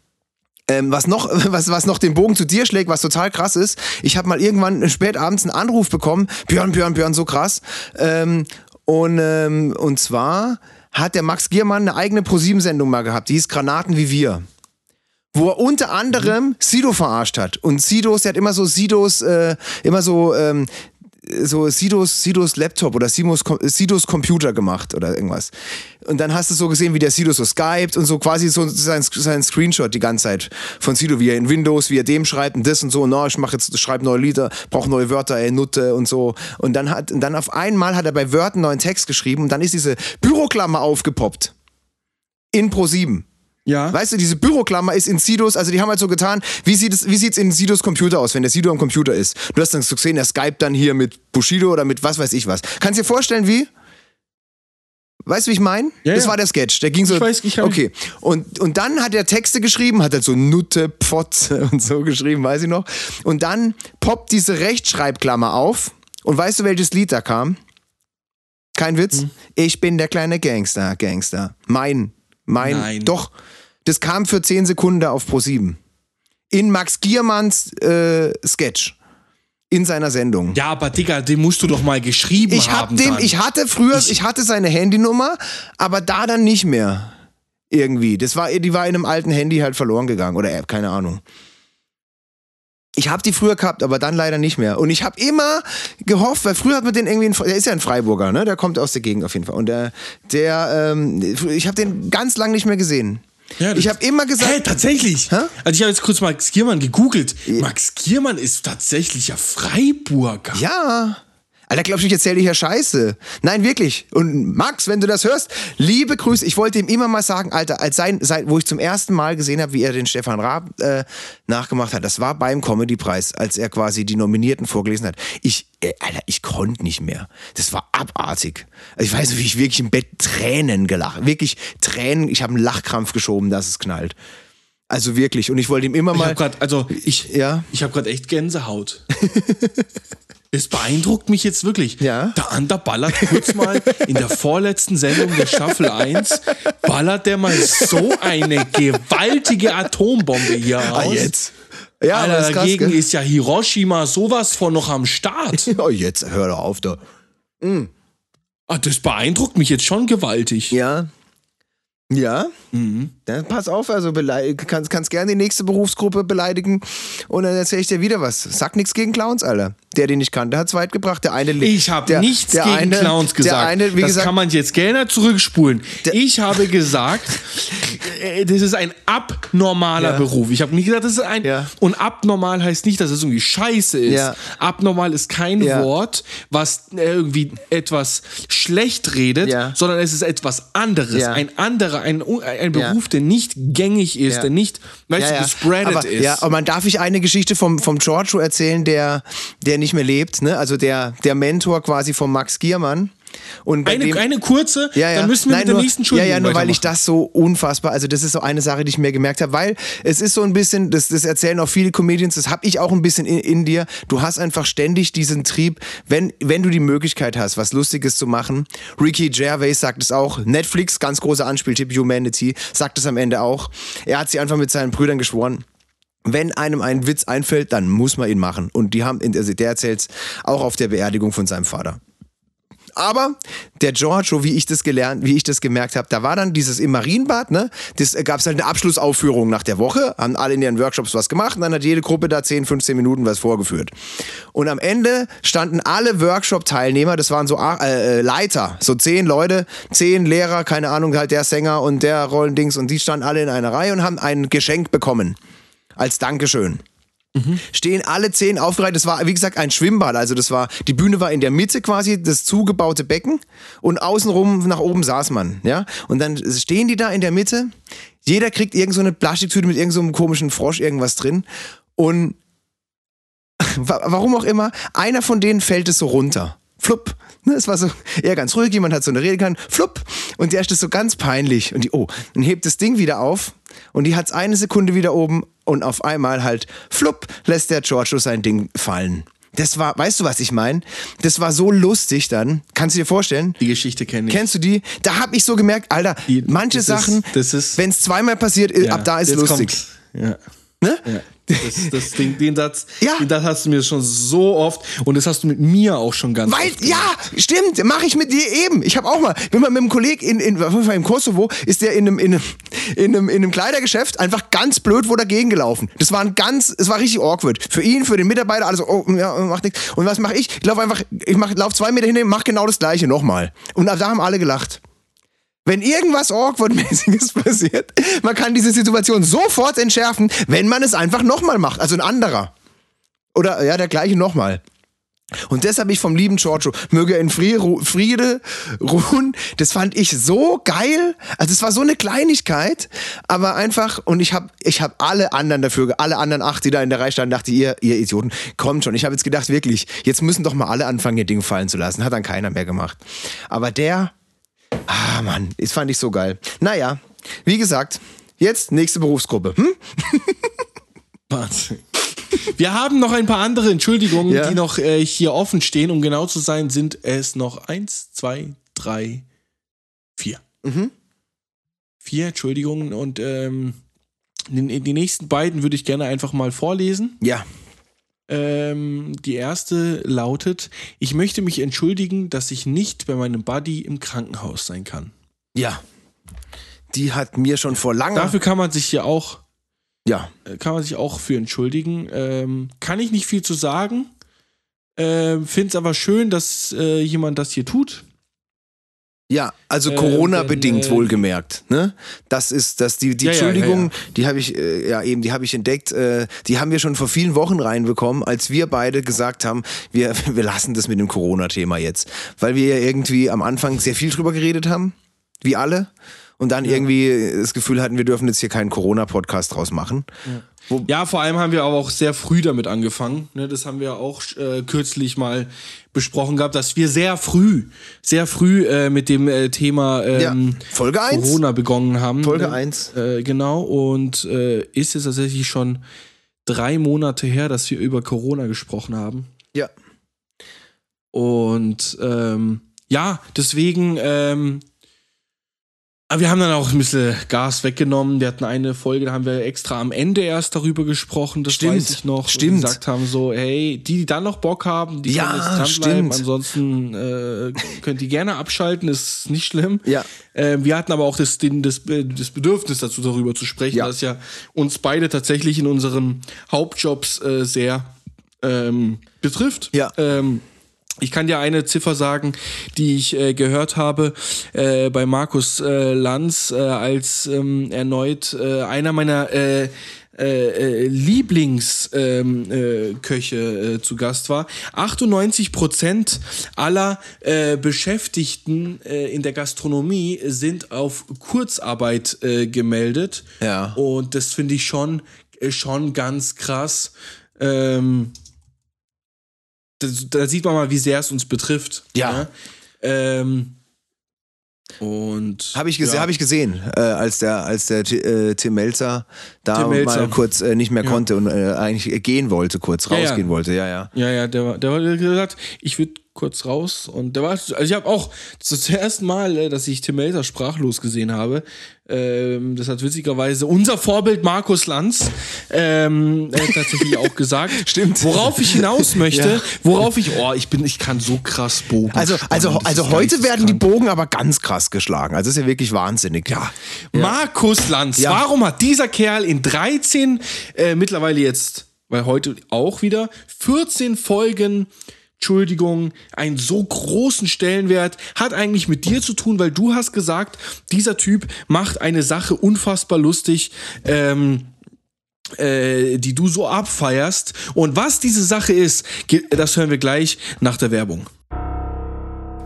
ähm, was noch, was, was noch den Bogen zu dir schlägt, was total krass ist, ich habe mal irgendwann spät abends einen Anruf bekommen, Björn, Björn, Björn, so krass. Ähm, und, ähm, und zwar hat der Max Giermann eine eigene ProSieben-Sendung mal gehabt, die hieß Granaten wie wir. Wo er unter anderem Sido verarscht hat. Und Sidos, der hat immer so Sidos, äh, immer so, ähm, so Sidos, Sidos Laptop oder Sidos, Sidos Computer gemacht oder irgendwas. Und dann hast du so gesehen, wie der Sido so skypt und so quasi so sein, sein Screenshot die ganze Zeit von Sido, wie er in Windows, wie er dem schreibt und das und so, no, ich mach jetzt, schreibe neue Lieder, brauche neue Wörter, ey, Nutte und so. Und dann hat, und dann auf einmal hat er bei Wörtern neuen Text geschrieben und dann ist diese Büroklammer aufgepoppt. In Pro 7. Ja. Weißt du, diese Büroklammer ist in Sidos, also die haben halt so getan, wie sieht es, wie sieht's in Sidos Computer aus, wenn der Sido am Computer ist? Du hast dann so gesehen, der Skype dann hier mit Bushido oder mit was weiß ich was. Kannst du dir vorstellen, wie? Weißt du, wie ich meine? Ja, das ja. war der Sketch. Der ging so. Ich weiß, ich okay. Und, und dann hat er Texte geschrieben, hat er so Nutte, Pfotze und so geschrieben, weiß ich noch. Und dann poppt diese Rechtschreibklammer auf. Und weißt du, welches Lied da kam? Kein Witz. Hm. Ich bin der kleine Gangster, Gangster. Mein, mein, Nein. doch. Das kam für 10 Sekunden auf Pro7. In Max Giermanns äh, Sketch. In seiner Sendung. Ja, aber Digga, den musst du doch mal geschrieben Ich, hab haben. dem, dann. ich hatte früher, ich, hatte seine Handynummer, aber da dann nicht mehr. Irgendwie. Das war, die war in einem alten Handy halt verloren gegangen. Oder äh, keine Ahnung. Ich habe die früher gehabt, aber dann leider nicht mehr. Und ich habe immer gehofft, weil früher hat man den irgendwie, in, der ist ja ein Freiburger, ne? Der kommt aus der Gegend auf jeden Fall. Und der, der, ähm, ich habe den ganz lang nicht mehr gesehen. Ja, ich habe immer gesagt, Hä, tatsächlich? Hä? Also ich habe jetzt kurz Max Giermann gegoogelt. Max Giermann ist tatsächlich ja Freiburger. Ja. Alter, glaubst du, ich erzähle dir hier Scheiße? Nein, wirklich. Und Max, wenn du das hörst, liebe Grüße. Ich wollte ihm immer mal sagen, Alter, als sein, sein, wo ich zum ersten Mal gesehen habe, wie er den Stefan Raab äh, nachgemacht hat, das war beim Comedy-Preis, als er quasi die Nominierten vorgelesen hat. Ich, äh, Alter, ich konnte nicht mehr. Das war abartig. Also ich weiß nicht, wie ich wirklich im Bett Tränen gelacht. Wirklich Tränen. Ich habe einen Lachkrampf geschoben, dass es knallt. Also wirklich. Und ich wollte ihm immer Ich mal. habe gerade, also ich, Ja. ich habe gerade echt Gänsehaut. Es beeindruckt mich jetzt wirklich. Ja. Der Ander ballert kurz mal in der vorletzten Sendung der Staffel 1, ballert der mal so eine gewaltige Atombombe hier Ah, aus. jetzt. Ja, Alter, das ist krass, dagegen gell? ist ja Hiroshima sowas von noch am Start. Oh, jetzt hör doch auf da. Ah, das beeindruckt mich jetzt schon gewaltig. Ja. Ja? Dann pass auf, also kannst, kannst gerne die nächste Berufsgruppe beleidigen und dann erzähle ich dir wieder was. Sag nichts gegen Clowns, Alter. Der, den ich kannte, hat es weit gebracht. Der eine Ich habe nichts der gegen eine, Clowns gesagt. Der eine, wie das gesagt, kann man jetzt gerne zurückspulen. ich habe gesagt, äh, das ist ein abnormaler Ja. Beruf. Ich habe nie gesagt, das ist ein. Ja. Und abnormal heißt nicht, dass es irgendwie scheiße ist. Ja. Abnormal ist kein. Wort, was äh, irgendwie etwas schlecht redet, sondern es ist etwas anderes. Ein anderer, ein, ein Ja. Beruf, der nicht gängig ist, Ja. der nicht, weißt du, gespreadet aber, ist. Ja, aber man darf ich eine Geschichte vom, vom Giorgio erzählen, der, der nicht mehr lebt, ne? Also der, der Mentor quasi von Max Giermann. Und eine, dem, eine kurze, ja, ja. dann müssen wir Nein, mit der nur, nächsten Ja, Entschuldigung ja, nur weil ich das so unfassbar, also das ist so eine Sache, die ich mir gemerkt habe, weil es ist so ein bisschen, das, das erzählen auch viele Comedians, das habe ich auch ein bisschen in, in dir, du hast einfach ständig diesen Trieb, wenn, wenn du die Möglichkeit hast, was Lustiges zu machen. Ricky Gervais sagt es auch, Netflix, ganz großer Anspieltipp, Humanity, sagt es am Ende auch. Er hat sich einfach mit seinen Brüdern geschworen, wenn einem ein Witz einfällt, dann muss man ihn machen. Und die haben, also der erzählt auch auf der Beerdigung von seinem Vater. Aber der Giorgio, wie ich das gelernt, wie ich das gemerkt habe, da war dann dieses im Marienbad, ne? Das gab es halt eine Abschlussaufführung nach der Woche, haben alle in ihren Workshops was gemacht und dann hat jede Gruppe da 10, 15 Minuten was vorgeführt. Und am Ende standen alle Workshop-Teilnehmer, das waren so äh, äh, Leiter, so zehn Leute, zehn Lehrer, keine Ahnung, halt der Sänger und der Rollendings und die standen alle in einer Reihe und haben ein Geschenk bekommen. Als Dankeschön stehen alle zehn aufgereiht. Das war, wie gesagt, ein Schwimmbad. Also das war, die Bühne war in der Mitte quasi, das zugebaute Becken und außenrum nach oben saß man, ja. Und dann stehen die da in der Mitte. Jeder kriegt irgend so eine Plastiktüte mit irgendeinem so komischen Frosch irgendwas drin und wa- warum auch immer, einer von denen fällt es so runter. Flupp. Ne, Es war so eher ganz ruhig, jemand hat so eine Rede kann, flupp. Und der ist das so ganz peinlich. Und die, oh, dann hebt das Ding wieder auf und die hat es eine Sekunde wieder oben und auf einmal halt, flupp, lässt der Giorgio sein Ding fallen. Das war, weißt du, was ich meine? Das war so lustig dann. Kannst du dir vorstellen? Die Geschichte kenne ich. Kennst du die? Da hab ich so gemerkt, Alter, Die- manche Sachen, wenn es zweimal passiert, Ja, ab da ist lustig. kommt's. Ja. Ne? Ja. Das, das Ding, den Satz, Ja. den Satz hast du mir schon so oft und das hast du mit mir auch schon ganz Weil, oft ja, stimmt, mache ich mit dir eben. Ich habe auch mal, bin mal mit einem Kollegen in, in, im Kosovo, ist der in einem, in, einem, in, einem, in einem Kleidergeschäft einfach ganz blöd wo dagegen gelaufen. Das war ein ganz, es war richtig awkward. Für ihn, für den Mitarbeiter, alles, oh, ja, macht nichts. Und was mache ich? Ich laufe einfach, ich mach, lauf zwei Meter hin, mach genau das gleiche nochmal. Und da haben alle gelacht. Wenn irgendwas Awkward-mäßiges passiert, man kann diese Situation sofort entschärfen, wenn man es einfach nochmal macht. Also ein anderer. Oder ja, der gleiche nochmal. Und das habe ich vom lieben Giorgio, möge in Friede ruhen, das fand ich so geil. Also es war so eine Kleinigkeit, aber einfach, und ich habe ich hab alle anderen dafür, alle anderen acht, die da in der Reihe standen, dachte, ihr, ihr Idioten, kommt schon. Ich habe jetzt gedacht, wirklich, jetzt müssen doch mal alle anfangen, ihr Ding fallen zu lassen. Hat dann keiner mehr gemacht. Aber der, ah Mann, das fand ich so geil. Naja, wie gesagt, jetzt nächste Berufsgruppe. Hm? Wahnsinn. Wir haben noch ein paar andere Entschuldigungen, Ja. die noch äh, hier offen stehen. Um genau zu sein, sind es noch eins, zwei, drei, vier. Mhm. Vier Entschuldigungen und ähm, die, die nächsten beiden würde ich gerne einfach mal vorlesen. Ja. Ähm, die erste lautet: Ich möchte mich entschuldigen, dass ich nicht bei meinem Buddy im Krankenhaus sein kann. Ja. Die hat mir schon vor langer. Dafür kann man sich ja auch ja. äh, kann man sich auch für entschuldigen. Ähm, kann ich nicht viel zu sagen. Ähm, Finde es aber schön, dass äh, jemand das hier tut. Ja, also Äh, Corona-bedingt äh, wohlgemerkt. Ne? Das ist, dass die, die Ja, ja, Entschuldigung, ja, die habe ich, äh, ja eben, die habe ich entdeckt, äh, die haben wir schon vor vielen Wochen reinbekommen, als wir beide gesagt haben, wir, wir lassen das mit dem Corona-Thema jetzt. Weil wir ja irgendwie am Anfang sehr viel drüber geredet haben, wie alle. Und dann irgendwie das Gefühl hatten, wir dürfen jetzt hier keinen Corona-Podcast draus machen. Ja, vor allem haben wir aber auch sehr früh damit angefangen. Ne, das haben wir auch äh, kürzlich mal besprochen gehabt, dass wir sehr früh, sehr früh äh, mit dem äh, Thema ähm, Ja, Folge eins. Corona begonnen haben. Folge Ne? eins. Äh, genau, und äh, ist es tatsächlich schon drei Monate her, dass wir über Corona gesprochen haben. Ja. Und ähm, ja, deswegen ähm, Aber wir haben dann auch ein bisschen Gas weggenommen. Wir hatten eine Folge, da haben wir extra am Ende erst darüber gesprochen. Das Stimmt, weiß ich noch. stimmt. Und gesagt haben so, hey, die, die dann noch Bock haben, die Ja, können jetzt dranbleiben. stimmt. Ansonsten äh, könnt ihr gerne abschalten, ist nicht schlimm. Ja. Ähm, wir hatten aber auch das, den, das, äh, das Bedürfnis dazu, darüber zu sprechen, Ja. dass ja uns beide tatsächlich in unseren Hauptjobs äh, sehr ähm, betrifft. Ja. Ähm, ich kann dir eine Ziffer sagen, die ich äh, gehört habe äh, bei Markus äh, Lanz, äh, als ähm, erneut äh, einer meiner äh, Lieblingsköche ähm, äh, äh, zu Gast war. 98 Prozent aller Beschäftigten in der Gastronomie sind auf Kurzarbeit gemeldet. Ja. Und das finde ich schon, schon ganz krass. Ähm, da, da sieht man mal, wie sehr es uns betrifft. Ja. ne? Ähm, und Habe ich, gese ja. hab ich gesehen, äh, als der, als der äh, Tim Melzer da Tim Melzer. mal kurz äh, nicht mehr konnte und äh, eigentlich gehen wollte, kurz Ja, ja. rausgehen wollte. Ja, ja. Ja, ja, der, der hat gesagt, ich würde kurz raus und der war, also ich habe auch das erste Mal, äh, dass ich Tim Melzer sprachlos gesehen habe. Ähm, das hat witzigerweise unser Vorbild Markus Lanz ähm, äh, tatsächlich auch gesagt. Stimmt. Worauf ich hinaus möchte, Ja. worauf ich, oh, ich bin, ich kann so krass Bogen. Also, also, spannen, also ist heute werden die geisteskrank. Bogen aber ganz krass geschlagen. Also das ist ja wirklich wahnsinnig. Ja. Markus Lanz, Ja. warum hat dieser Kerl in 13, äh, mittlerweile jetzt, weil heute auch wieder, 14 Folgen, Entschuldigung, einen so großen Stellenwert, hat eigentlich mit dir zu tun, weil du hast gesagt, dieser Typ macht eine Sache unfassbar lustig, ähm, äh, die du so abfeierst. Und was diese Sache ist, das hören wir gleich nach der Werbung.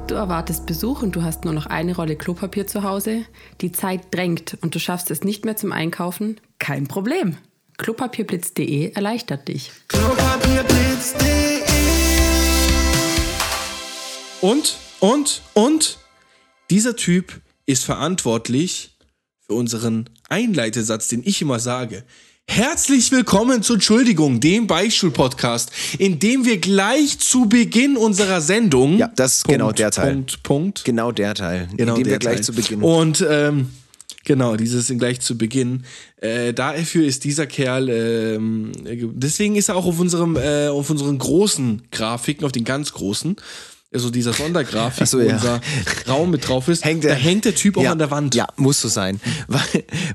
Du erwartest Besuch und du hast nur noch eine Rolle Klopapier zu Hause. Die Zeit drängt und du schaffst es nicht mehr zum Einkaufen? Kein Problem. Klopapierblitz.de erleichtert dich. Und, und, und, dieser Typ ist verantwortlich für unseren Einleitesatz, den ich immer sage. Herzlich willkommen zur Entschuldigung, dem Beichtstuhl-Podcast, in dem wir gleich zu Beginn unserer Sendung. Ja, das ist genau der Teil. Punkt, Punkt. Genau der Teil, Genau in dem der wir gleich Teil. zu Beginn. Und ähm, genau, dieses gleich zu Beginn. Äh, dafür ist dieser Kerl, ähm, äh, deswegen ist er auch auf unserem, äh, auf unseren großen Grafiken, auf den ganz großen, also dieser Sondergrafik, so, wo ja. unser Raum mit drauf ist, Hängt da der- hängt der Typ auch ja, an der Wand. Ja, muss so sein. Weil,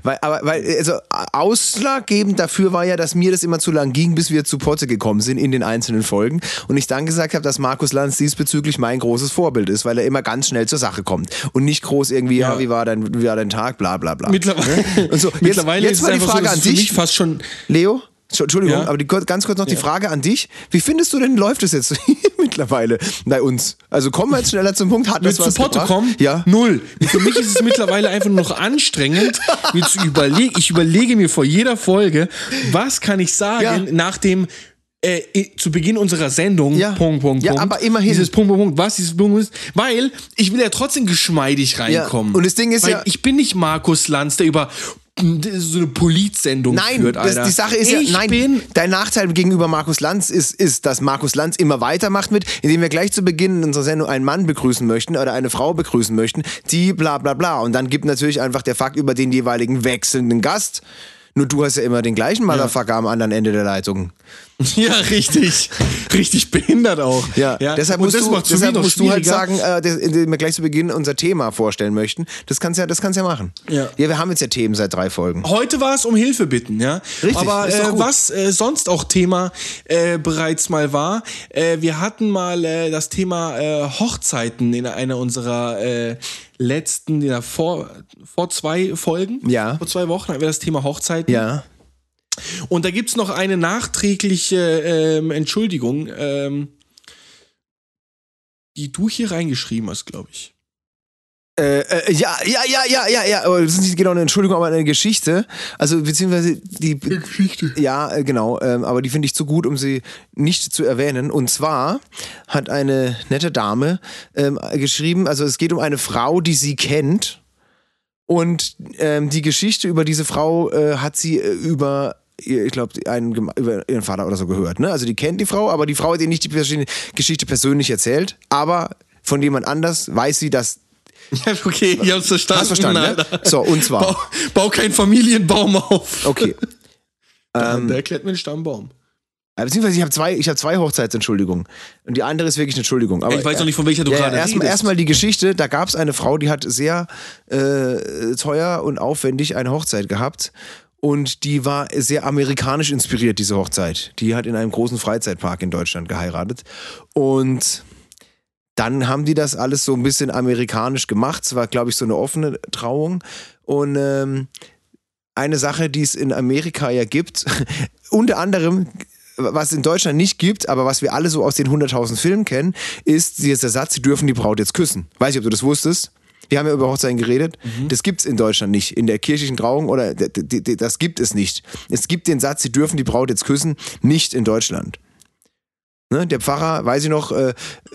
weil, aber, weil, also ausschlaggebend dafür war ja, dass mir das immer zu lang ging, bis wir zu Potte gekommen sind in den einzelnen Folgen. Und ich dann gesagt habe, dass Markus Lanz diesbezüglich mein großes Vorbild ist, weil er immer ganz schnell zur Sache kommt. Und nicht groß irgendwie, ja, Ja. wie, war dein, wie war dein Tag, bla bla bla. Mittlerweile, Und so, jetzt, mittlerweile jetzt ist mal die Frage so, an für dich. mich fast schon. Leo, Entschuldigung, Ja. aber die, ganz kurz noch die Frage an dich. Wie findest du denn, läuft es jetzt mittlerweile bei uns? Also kommen wir jetzt schneller zum Punkt. Hat Mit das zu was Potte gebracht? kommen? Ja. Null. Für mich ist es mittlerweile einfach nur noch anstrengend, mir zu überlegen. Ich überlege mir vor jeder Folge, was kann ich sagen Ja. nach dem äh, zu Beginn unserer Sendung. Ja. Punkt, Punkt, Ja, Punkt. aber immerhin. Dieses Punkt, Punkt, Punkt. Was dieses Punkt ist. Weil ich will ja trotzdem geschmeidig reinkommen. und das Ding ist weil ja- Ich bin nicht Markus Lanz, der über so eine Polizsendung Nein, führt, das, Alter. die Sache ist ich ja, nein, dein Nachteil gegenüber Markus Lanz ist, ist, dass Markus Lanz immer weitermacht mit, indem wir gleich zu Beginn unserer Sendung einen Mann begrüßen möchten oder eine Frau begrüßen möchten, die bla bla bla. Und dann gibt natürlich einfach der Fakt über den jeweiligen wechselnden Gast. Nur du hast ja immer den gleichen Motherfucker am anderen Ende der Leitung. Ja, richtig. richtig behindert auch. Ja, deshalb Und musst, du, deshalb musst du halt sagen, äh, das- indem wir gleich zu Beginn unser Thema vorstellen möchten. Das kannst ja, das kannst ja machen. Ja. ja, wir haben jetzt ja Themen seit drei Folgen. Heute war es um Hilfe bitten, ja. Richtig, Aber äh, was äh, sonst auch Thema äh, bereits mal war, äh, wir hatten mal äh, das Thema Hochzeiten in einer unserer letzten, ja, vor, vor zwei Folgen, Ja. vor zwei Wochen hatten wir das Thema Hochzeiten. Ja. Und da gibt's noch eine nachträgliche ähm, Entschuldigung, ähm, die du hier reingeschrieben hast, glaube ich. Äh, äh, ja, ja, ja, ja, ja, ja. Aber Das ist nicht genau eine Entschuldigung, aber eine Geschichte. Also, beziehungsweise die. Geschichte. Ja, äh, genau. Ähm, aber die finde ich zu gut, um sie nicht zu erwähnen. Und zwar hat eine nette Dame ähm, geschrieben, also es geht um eine Frau, die sie kennt. Und ähm, die Geschichte über diese Frau äh, hat sie äh, über ich glaube, über ihren Vater oder so gehört. Ne? Also die kennt die Frau, aber die Frau hat ihr nicht die Geschichte persönlich erzählt. Aber von jemand anders weiß sie, dass Ja, okay, ich hab's verstanden. Hast verstanden, ne? So, und zwar. Bau, bau keinen Familienbaum auf. Okay. Ähm, Der erklärt mir einen Stammbaum. Beziehungsweise ich habe zwei, ich hab zwei Hochzeitsentschuldigungen. Und die andere ist wirklich eine Entschuldigung. Aber Ich weiß noch nicht, von welcher du ja, gerade erstmal, redest. erstmal die Geschichte. Da gab es eine Frau, die hat sehr äh, teuer und aufwendig eine Hochzeit gehabt. Und die war sehr amerikanisch inspiriert, diese Hochzeit. Die hat in einem großen Freizeitpark in Deutschland geheiratet. Und dann haben die das alles so ein bisschen amerikanisch gemacht. Es war, glaube ich, so eine offene Trauung. Und ähm, eine Sache, die es in Amerika ja gibt, unter anderem, was es in Deutschland nicht gibt, aber was wir alle so aus den 100.000 Filmen kennen, ist dieser Satz, sie dürfen die Braut jetzt küssen. Weiß ich, ob du das wusstest. Wir haben ja über Hochzeiten geredet. Das gibt es in Deutschland nicht. In der kirchlichen Trauung oder das gibt es nicht. Es gibt den Satz, sie dürfen die Braut jetzt küssen, nicht in Deutschland. Ne, der Pfarrer, weiß ich noch, äh,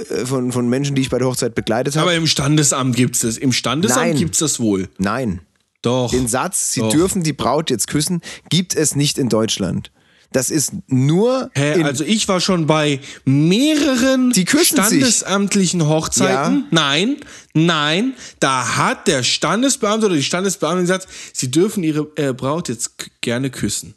äh, von, von Menschen, die ich bei der Hochzeit begleitet habe. Aber im Standesamt gibt's das. Im Standesamt Nein. gibt's das wohl. Nein. Doch. Den Satz, sie Doch. dürfen die Braut jetzt küssen, gibt es nicht in Deutschland. Das ist nur Hä, also ich war schon bei mehreren Die küssen sich. standesamtlichen Hochzeiten. Ja. Nein, nein, da hat der Standesbeamte oder die Standesbeamtin gesagt, sie dürfen ihre äh, Braut jetzt gerne küssen.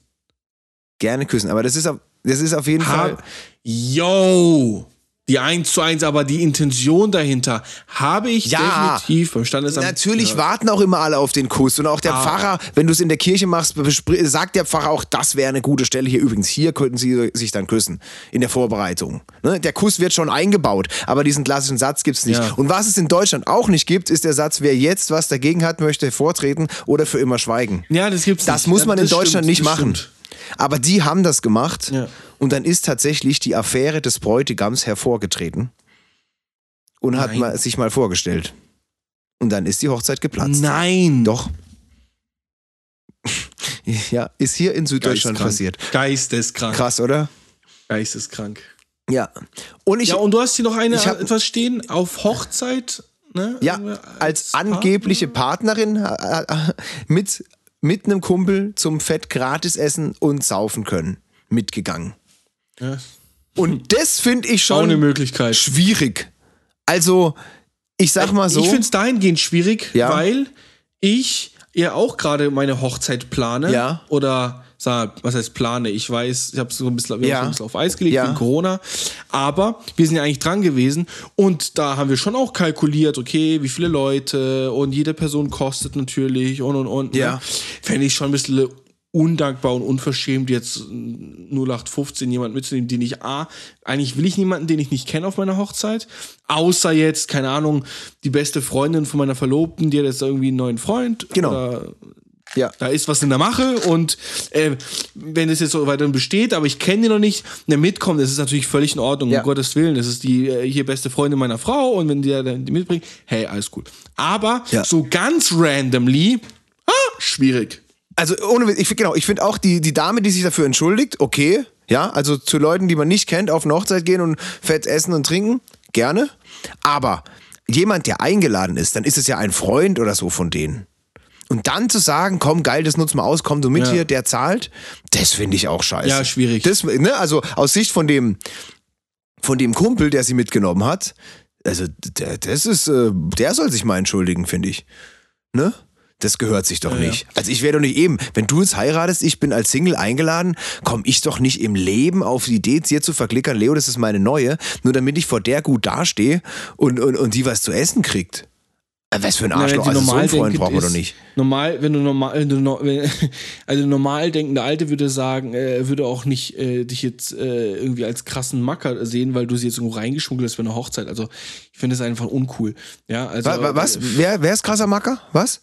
gerne küssen. Aber das ist auf, das ist auf jeden Fall. Hab, yo, die 1 zu 1, aber die Intention dahinter habe ich Ja. definitiv beim Standesamt. Natürlich gehört. warten auch immer alle auf den Kuss. Und auch der Ah. Pfarrer, wenn du es in der Kirche machst, sagt der Pfarrer auch, das wäre eine gute Stelle hier. Übrigens, hier könnten sie sich dann küssen. In der Vorbereitung. Ne? Der Kuss wird schon eingebaut, aber diesen klassischen Satz gibt es nicht. Ja. Und was es in Deutschland auch nicht gibt, ist der Satz, wer jetzt was dagegen hat, möchte vortreten oder für immer schweigen. Ja, das gibt's Das nicht. muss Ja, man in das Deutschland stimmt, nicht das machen. stimmt. Aber die haben das gemacht. Ja. Und dann ist tatsächlich die Affäre des Bräutigams hervorgetreten und hat Nein. mal, sich mal vorgestellt. Und dann ist die Hochzeit geplatzt. Nein. Doch. Ja, ist hier in Süddeutschland Geisteskrank. passiert. Geisteskrank. Krass, oder? Geisteskrank. Ja. Und ich, Ja, und du hast hier noch eine Ich hab- etwas stehen auf Hochzeit, ne? ja, als angebliche Partnerin äh, äh, mit, mit einem Kumpel zum Fett gratis essen und saufen können. Mitgegangen. Ja. Und das finde ich schon schwierig. Also, ich sag mal so. Ich finde es dahingehend schwierig, Ja. weil ich ja auch gerade meine Hochzeit plane. Ja. Oder sag, was heißt plane? Ich weiß, ich habe so ein bisschen, Ja. ein bisschen auf Eis gelegt Ja. wegen Corona. Aber wir sind ja eigentlich dran gewesen und da haben wir schon auch kalkuliert, okay, wie viele Leute und jede Person kostet natürlich und und und. Ja. Ne? Fände ich schon ein bisschen undankbar und unverschämt, jetzt 0815 jemanden mitzunehmen, den ich A, eigentlich will ich niemanden, den ich nicht kenne auf meiner Hochzeit, außer jetzt, keine Ahnung, die beste Freundin von meiner Verlobten, die hat jetzt irgendwie einen neuen Freund. Genau. Oder ja. da ist was in der Mache und äh, wenn es jetzt so weiterhin besteht, aber ich kenne den noch nicht, der mitkommt, das ist natürlich völlig in Ordnung, Ja. um Gottes Willen. Das ist die äh, hier beste Freundin meiner Frau und wenn dann die mitbringt, hey, alles gut. Aber Ja. so ganz randomly, ah, schwierig. Also ohne ich genau, ich finde auch die, die Dame, die sich dafür entschuldigt, okay. Ja, also zu Leuten, die man nicht kennt, auf eine Hochzeit gehen und fett essen und trinken, gerne. Aber jemand, der eingeladen ist, dann ist es ja ein Freund oder so von denen. Und dann zu sagen, komm, geil, das nutzen wir aus, komm du mit Ja. hier, der zahlt, das finde ich auch scheiße. Ja, schwierig. Das, ne, also aus Sicht von dem, von dem Kumpel, der sie mitgenommen hat, also der, das ist, äh, der soll sich mal entschuldigen, finde ich. Ne? Das gehört sich doch Ja, nicht. Also ich wäre doch nicht eben, wenn du jetzt heiratest, ich bin als Single eingeladen, komme ich doch nicht im Leben auf die Idee, dir zu verklickern, Leo, das ist meine neue, nur damit ich vor der gut dastehe und, und, und die was zu essen kriegt. Äh, Was für ein Na, Arschloch, sie also so einen normal Freund brauchen wir doch ist- nicht. Normal, wenn du normal, wenn du no, wenn, also normal denkende Alte würde sagen, äh, würde auch nicht äh, dich jetzt äh, irgendwie als krassen Macker sehen, weil du sie jetzt irgendwo reingeschmuggelt hast für eine Hochzeit. Also ich finde es einfach uncool. Ja, also Wa- wa- Was? Wer, wer ist krasser Macker? Was?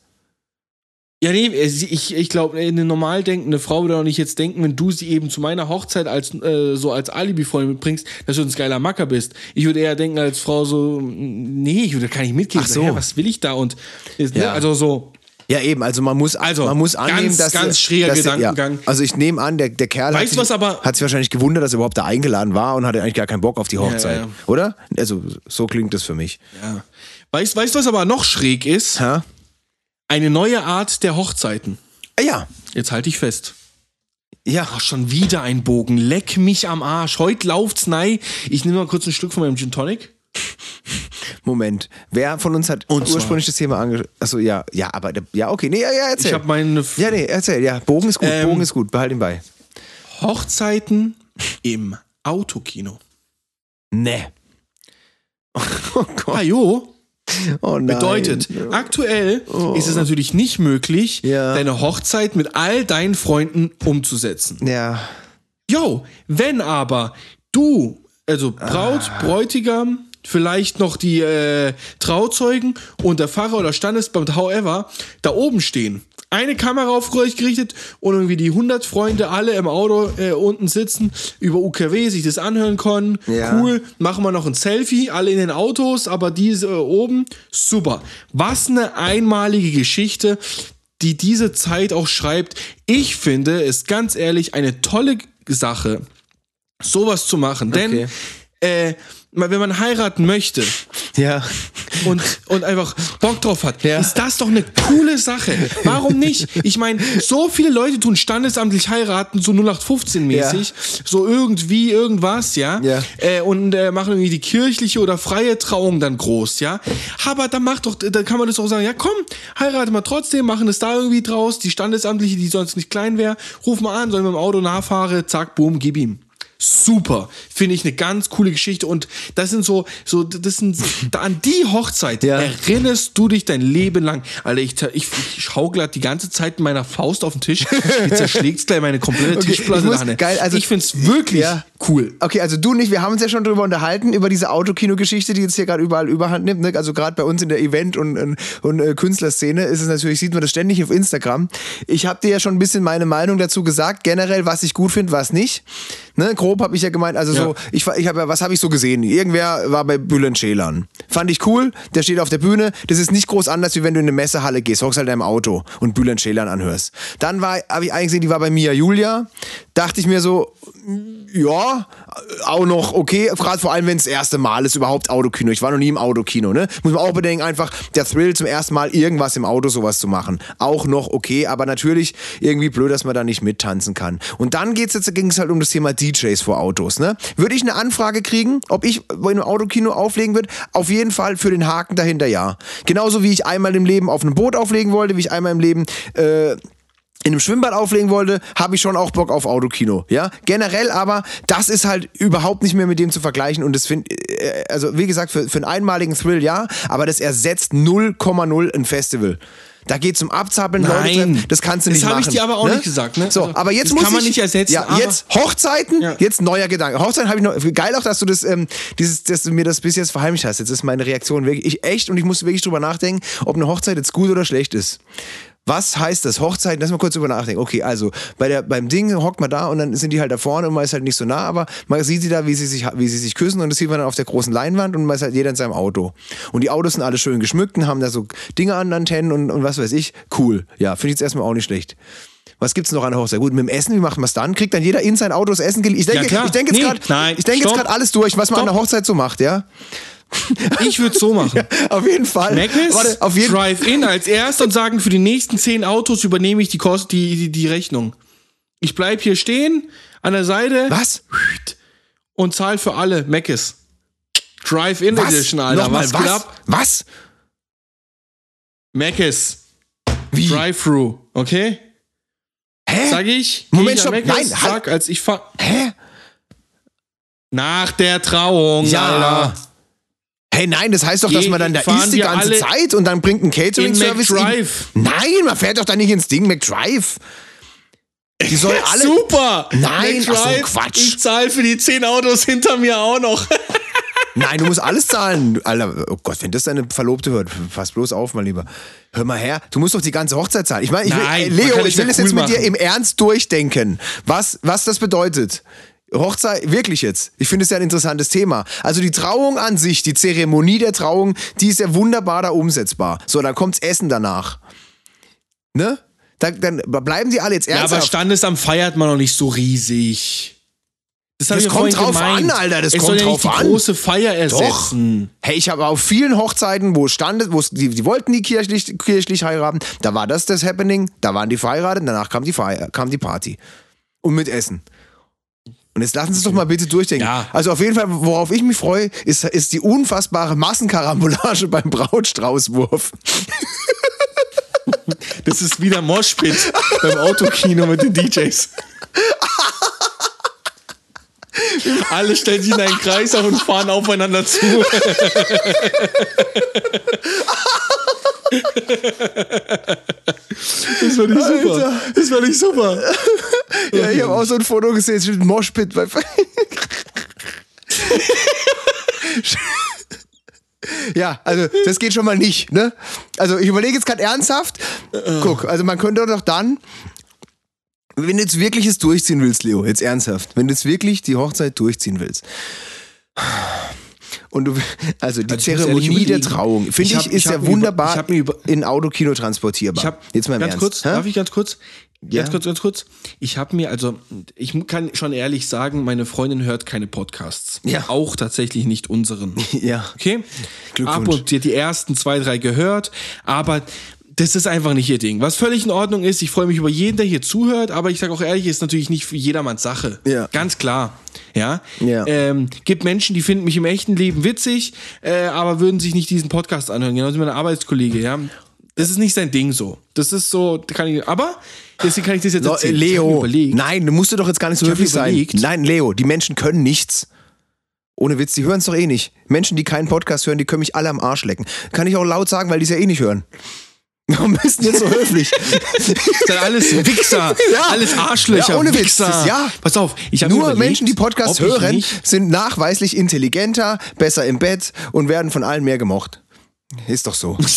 Ja, nee, äh, ich, ich glaube, eine normal denkende Frau würde auch nicht jetzt denken, wenn du sie eben zu meiner Hochzeit als äh, so als Alibi-Freund mitbringst, dass du ein geiler Macker bist. Ich würde eher denken als Frau so, nee, ich würde gar nicht mitgehen. Ach so. hä, was will ich da? Und ist, ne, Ja. also so, Ja, eben, also man muss, Also, man muss annehmen, ganz, dass. ganz schräger dass, Gedankengang. Ja, also ich nehme an, der, der Kerl hat Weißt sich, du was aber- hat sich wahrscheinlich gewundert, dass er überhaupt da eingeladen war und hatte eigentlich gar keinen Bock auf die Hochzeit. ja. Oder? Also so klingt das für mich. ja. Weißt, weißt du, was aber noch schräg ist? Ha? Eine neue Art der Hochzeiten. Ah, Ja, Jetzt halte ich fest. ja. Ach, schon wieder ein Bogen. Leck mich am Arsch. Heute lauft's nei. Ich nehme mal kurz ein Stück von meinem Gin Tonic. Moment. Wer von uns hat Und ursprünglich das Thema ange... Achso, ja, ja, aber, ja, okay, nee, ja, ja, erzähl. Ich habe meine ja, nee, erzähl, ja, Bogen ist gut, Ähm, Bogen ist gut, behalt ihn bei. Hochzeiten im Autokino. Nee. Oh Gott, Ah jo, oh nein. bedeutet, aktuell ist es natürlich nicht möglich, Ja. deine Hochzeit mit all deinen Freunden umzusetzen. Ja, Jo, wenn aber du, also Braut, Ah. Bräutigam, vielleicht noch die äh, Trauzeugen und der Pfarrer oder Standesbeamte, however, da oben stehen. Eine Kamera auf euch gerichtet und irgendwie die 100 Freunde alle im Auto äh, unten sitzen, über UKW sich das anhören können. Ja. Cool, machen wir noch ein Selfie, alle in den Autos, aber diese äh, oben, super. Was eine einmalige Geschichte, die diese Zeit auch schreibt. Ich finde es ganz ehrlich eine tolle Sache, sowas zu machen. Denn äh, wenn man heiraten möchte ja. und, und einfach Bock drauf hat, Ja. ist das doch eine coole Sache. Warum nicht? Ich meine, so viele Leute tun standesamtlich heiraten, so 0815-mäßig, so irgendwie irgendwas, ja, Ja. Äh, und äh, machen irgendwie die kirchliche oder freie Trauung dann groß, ja. Aber dann macht doch, dann kann man das auch sagen, ja komm, heirate mal trotzdem, machen es da irgendwie draus, die standesamtliche, die sonst nicht klein wäre, ruf mal an, soll ich mit dem Auto nachfahre, zack, boom, gib ihm. Super, finde ich eine ganz coole Geschichte und das sind so, so das sind an die Hochzeit Ja. erinnerst du dich dein Leben lang. Alter, ich, ich, ich schaukle die ganze Zeit mit meiner Faust auf den Tisch, die zerschlägt gleich meine komplette Okay, Tischplatte. ich muss- geil, also- ich finde es wirklich Ja. Cool. Okay, also du und ich, wir haben uns ja schon drüber unterhalten, über diese Autokino-Geschichte, die jetzt hier gerade überall überhand nimmt. Ne? Also gerade bei uns in der Event- und, und, und äh, Künstlerszene ist es natürlich, sieht man das ständig auf Instagram. Ich habe dir ja schon ein bisschen meine Meinung dazu gesagt, generell, was ich gut finde, was nicht. Ne? Grob habe ich ja gemeint, also so, Ja. ich, war- ich habe ja, was habe ich so gesehen? Irgendwer war bei Bülent Ceylan. Fand ich cool, der steht auf der Bühne. Das ist nicht groß anders, wie wenn du in eine Messehalle gehst, hockst halt in deinem Auto und Bülent Ceylan anhörst. Dann war, habe ich eigentlich gesehen, die war bei Mia Julia. Dachte ich mir so, ja, auch noch okay, gerade vor allem, wenn es das erste Mal ist, überhaupt Autokino. Ich war noch nie im Autokino, ne? Muss man auch bedenken, einfach der Thrill zum ersten Mal irgendwas im Auto sowas zu machen. Auch noch okay, aber natürlich irgendwie blöd, dass man da nicht mittanzen kann. Und dann geht's jetzt, ging es halt um das Thema DJs vor Autos, ne? Würde ich eine Anfrage kriegen, ob ich in einem Autokino auflegen würde? Auf jeden Fall für den Haken dahinter ja. Genauso wie ich einmal im Leben auf einem Boot auflegen wollte, wie ich einmal im Leben äh, in einem Schwimmbad auflegen wollte, habe ich schon auch Bock auf Autokino. Ja, generell aber, das ist halt überhaupt nicht mehr mit dem zu vergleichen und das finde, äh, also wie gesagt, für, für einen einmaligen Thrill ja, aber das ersetzt 0,0 ein Festival. Da geht's um Abzappeln, Leute Nein. treffen, das kannst du Das nicht machen. hab ich dir aber auch nicht gesagt, ne? So, Also, aber jetzt das muss kann man ich, nicht ersetzen, Ja, jetzt Hochzeiten, Ja. jetzt neuer Gedanke. Hochzeiten habe ich noch, geil auch, dass du das, ähm, dieses, dass du mir das bis jetzt verheimlicht hast. Jetzt ist meine Reaktion wirklich, ich echt und ich muss wirklich drüber nachdenken, ob eine Hochzeit jetzt gut oder schlecht ist. Was heißt das? Hochzeiten, lass mal kurz drüber nachdenken. Okay, also bei der, beim Ding hockt man da und dann sind die halt da vorne und man ist halt nicht so nah, aber man sieht sie da, wie sie sich, wie sie sich küssen und das sieht man dann auf der großen Leinwand und man ist halt jeder in seinem Auto. Und die Autos sind alle schön geschmückt und haben da so Dinge an Antennen und, und was weiß ich. Cool. Ja, finde ich jetzt erstmal auch nicht schlecht. Was gibt's noch an der Hochzeit? Gut, mit dem Essen, wie macht man es dann? Kriegt dann jeder in sein Auto das Essen geliefert? Ich denke, Ja, ich denke jetzt Nee, gerade, gerade alles durch, was man an Stopp. der Hochzeit so macht, ja? Ich würde so machen. Auf jeden Fall. Macis, Warte, auf jeden Drive-In als erst und sagen, für die nächsten zehn Autos übernehme ich die, Kost, die, die, die Rechnung. Ich bleib hier stehen, an der Seite Was? und zahl für alle Macis. Drive-In? Edition, Alter. Nochmal, was, was? Was? Macis. Wie? Drive-Thru, okay? Hä? Sag ich? Moment, ich stopp. Macis, Nein, halt. sag, als ich fahr. Hä? Nach der Trauung, Ja. Alter. Hey, nein, das heißt doch, dass man dann da isst die ganze Zeit und dann bringt ein Catering-Service. in in- McDrive. Nein, man fährt doch da nicht ins Ding McDrive. Die sollen alle. Super! Nein, ach so, McDrive, Quatsch. Ich zahle für die zehn Autos hinter mir auch noch. Nein, du musst alles zahlen. Alter, oh Gott, wenn das deine Verlobte hört, pass bloß auf, mal lieber. Hör mal her, du musst doch die ganze Hochzeit zahlen. Ich meine, ich will, Nein, man Leo, ich will ja es jetzt cool mit dir machen. im Ernst durchdenken, was, was das bedeutet. Hochzeit, wirklich jetzt. Ich finde es ja ein interessantes Thema. Also die Trauung an sich, die Zeremonie der Trauung, die ist ja wunderbar da umsetzbar. So, dann kommt's Essen danach. Ne? Dann, dann bleiben die alle jetzt Ja, aber ernsthaft. Standesamt feiert man noch nicht so riesig. Das, Das kommt drauf gemeint. an, Alter, das es kommt soll ja drauf nicht die an. große Feier ersetzen. Hey, ich habe auf vielen Hochzeiten, wo es stand, wo die, die wollten die kirchlich, kirchlich heiraten, da war das das Happening, da waren die verheiratet, danach kam die, Feier, kam die Party. Und mit Essen. Und jetzt lassen Sie es doch mal bitte durchdenken. Ja. Also auf jeden Fall, worauf ich mich freue, ist, ist die unfassbare Massenkarambolage beim Brautstraußwurf. Das ist wieder Moshpit beim Autokino mit den DJs. Alle stellen sich in einen Kreis auf und fahren aufeinander zu. Das war nicht super. Das war nicht super. Ja, ich habe auch so ein Foto gesehen, es ein Moshpit bei. Ja, also das geht schon mal nicht, ne? Also ich überlege jetzt gerade ernsthaft. Guck, also man könnte doch dann, wenn du jetzt wirklich es durchziehen willst, Leo, jetzt ernsthaft, wenn du jetzt wirklich die Hochzeit durchziehen willst. Und du, also die Also Zeremonie der. Trauung, finde Ich ich, hab- ist ich ja hab über- wunderbar ich hab mir über- in Autokino transportierbar. Ich habe jetzt mal ganz Ernst. kurz, hä? darf ich ganz kurz? Ja. Ganz kurz, ganz kurz. Ich habe mir, also, ich kann schon ehrlich sagen, meine Freundin hört keine Podcasts. Ja. Auch tatsächlich nicht unseren. Ja. Okay? Glückwunsch. Ab und sie hat die ersten zwei, drei gehört, aber das ist einfach nicht ihr Ding. Was völlig in Ordnung ist, ich freue mich über jeden, der hier zuhört, aber ich sage auch ehrlich, ist natürlich nicht für jedermanns Sache. Ja. Ganz klar. Ja. Ja. Ähm, gibt Menschen, die finden mich im echten Leben witzig, äh, aber würden sich nicht diesen Podcast anhören. Genauso wie mein Arbeitskollege, ja. Das ist nicht sein Ding so. Das ist so, kann ich, aber deswegen kann ich das jetzt erzählen. Leo, nein, du musst doch jetzt gar nicht so höflich sein. Nein, Leo, die Menschen können nichts. Ohne Witz, die hören es doch eh nicht. Menschen, die keinen Podcast hören, die können mich alle am Arsch lecken. Kann ich auch laut sagen, weil die es ja eh nicht hören. Warum bist du jetzt so höflich? Das sind alles Wichser, Ja. alles Arschlöcher, Ja, ohne Witz, Wichser. das- ja. Pass auf, ich habe Nur Menschen, die Podcasts hören, sind nachweislich intelligenter, besser im Bett und werden von allen mehr gemocht. Ist doch so.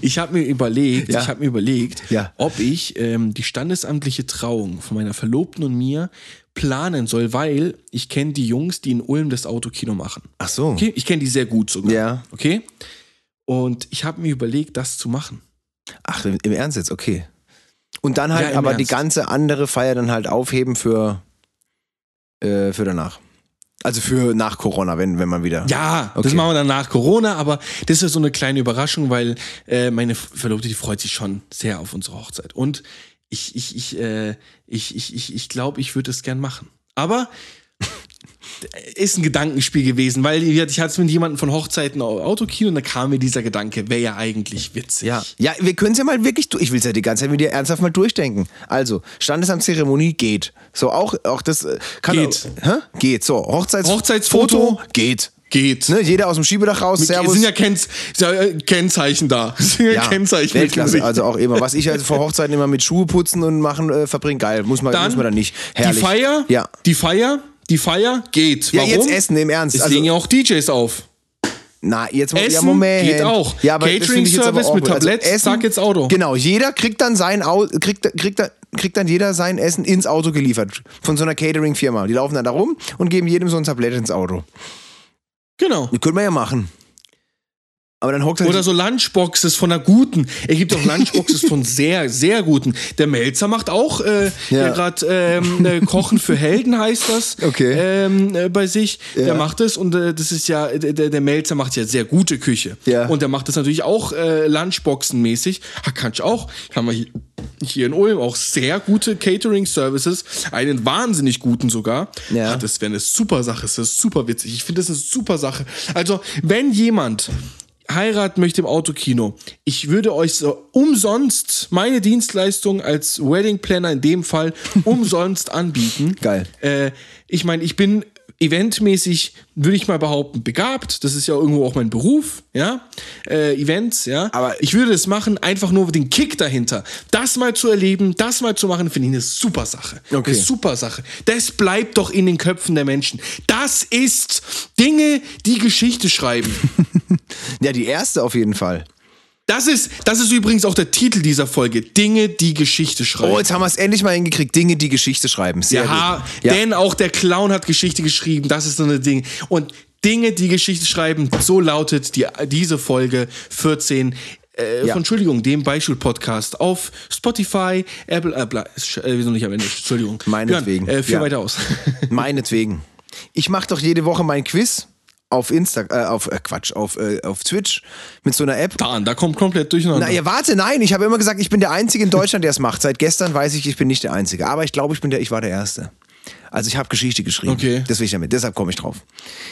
Ich habe mir überlegt, Ja. ich habe mir überlegt, Ja. ob ich ähm, die standesamtliche Trauung von meiner Verlobten und mir planen soll, weil ich kenne die Jungs, die in Ulm das Autokino machen. Ach so. Okay, ich kenne die sehr gut sogar. Ja. Okay? Und ich habe mir überlegt, das zu machen. Ach, im im Ernst jetzt, okay. Und dann halt Ja, aber die Ernst. ganze andere Feier dann halt aufheben für, äh, für danach. Also für nach Corona, wenn, wenn man wieder. Ja, das Okay. machen wir dann nach Corona, aber das ist so eine kleine Überraschung, weil äh, meine Verlobte, die freut sich schon sehr auf unsere Hochzeit. Und ich, ich, ich, äh, ich, ich, ich, ich glaube, ich würde es gern machen. Aber ist ein Gedankenspiel gewesen, weil ich hatte es mit jemandem von Hochzeiten au- Autokino und da kam mir dieser Gedanke, wäre ja eigentlich witzig. Ja, ja wir können es ja mal wirklich, ich will es ja die ganze Zeit mit dir ernsthaft mal durchdenken. Also, Standesamtzeremonie geht. So, auch, auch das äh, kann Geht. Auch, hä? Geht. So, Hochzeits Hochzeitsfoto? geht. Geht. Ne, jeder aus dem Schiebedach raus, Es Servus. sind ja Kennz äh, Kennzeichen da. Sind ja, Ja, Kennzeichen. mit Weltklasse, also auch immer. Was ich also vor Hochzeiten immer mit Schuhe putzen und machen äh, verbringe, geil. Muss man, dann muss man dann nicht. Herrlich. Die Feier, Ja. die Feier, die Feier geht. Ja, Warum? jetzt essen, im Ernst. Es Also- legen ja auch DJs auf. Na, jetzt ja, Essen Moment. geht auch. Ja, jetzt Catering-Service mit awkward. Also Tablett, zack, ins Auto. Genau, jeder kriegt dann sein Au kriegt, kriegt, dann- kriegt dann jeder sein Essen ins Auto geliefert. Von so einer Catering-Firma. Die laufen dann da rum und geben jedem so ein Tablett ins Auto. Genau. Das können wir ja machen. Aber dann hockt halt Oder so Lunchboxes von einer guten. Er gibt auch Lunchboxes von sehr, sehr guten. Der Melzer macht auch äh, Ja. gerade ähm, äh, Kochen für Helden heißt das. Okay. Ähm, äh, bei sich. Ja. Der macht es und äh, das ist ja, der, der Melzer macht ja sehr gute Küche. Ja. Und der macht das natürlich auch äh, Lunchboxen-mäßig. Ha, kann ich auch. Haben wir hier, hier in Ulm auch sehr gute Catering-Services. Einen wahnsinnig guten sogar. Ja. Ah, das wäre eine super Sache. Das ist super witzig. Ich finde das eine super Sache. Also, wenn jemand heiraten möchte im Autokino, ich würde euch so umsonst meine Dienstleistung als Wedding Planner in dem Fall umsonst anbieten. Geil. Äh, ich meine, ich bin eventmäßig, würde ich mal behaupten, begabt. Das ist ja irgendwo auch mein Beruf, ja. Äh, Events, ja. Aber- ich würde es machen, einfach nur den Kick dahinter. Das mal zu erleben, das mal zu machen, finde ich eine super Sache. Okay. Eine super Sache. Das bleibt doch in den Köpfen der Menschen. Das ist Dinge, die Geschichte schreiben. Ja, die erste auf jeden Fall. Das ist, das ist übrigens auch der Titel dieser Folge. Dinge, die Geschichte schreiben. Oh, jetzt haben wir es endlich mal hingekriegt. Dinge, die Geschichte schreiben. Sehr ja, gut. Ja. denn auch der Clown hat Geschichte geschrieben. Das ist so eine Ding. Und Dinge, die Geschichte schreiben, so lautet die, diese Folge 14. Äh, Ja. von Entschuldigung, dem Beispiel-Podcast auf Spotify, Apple, äh, bla, äh, wieso nicht am Ende? Entschuldigung. Meinetwegen. Björn, äh, führ Ja. weiter aus. Meinetwegen. Ich mache doch jede Woche mein Quiz auf Insta, äh, auf äh, Quatsch, auf, äh, auf Twitch mit so einer App. da, da kommt komplett durcheinander. Na, ja, warte, nein, ich habe immer gesagt, ich bin der Einzige in Deutschland, der es macht. Seit gestern weiß ich, ich bin nicht der Einzige. Aber ich glaube, ich bin der, ich war der Erste. Also ich habe Geschichte geschrieben. Okay. Das will ich damit. Deshalb komme ich drauf.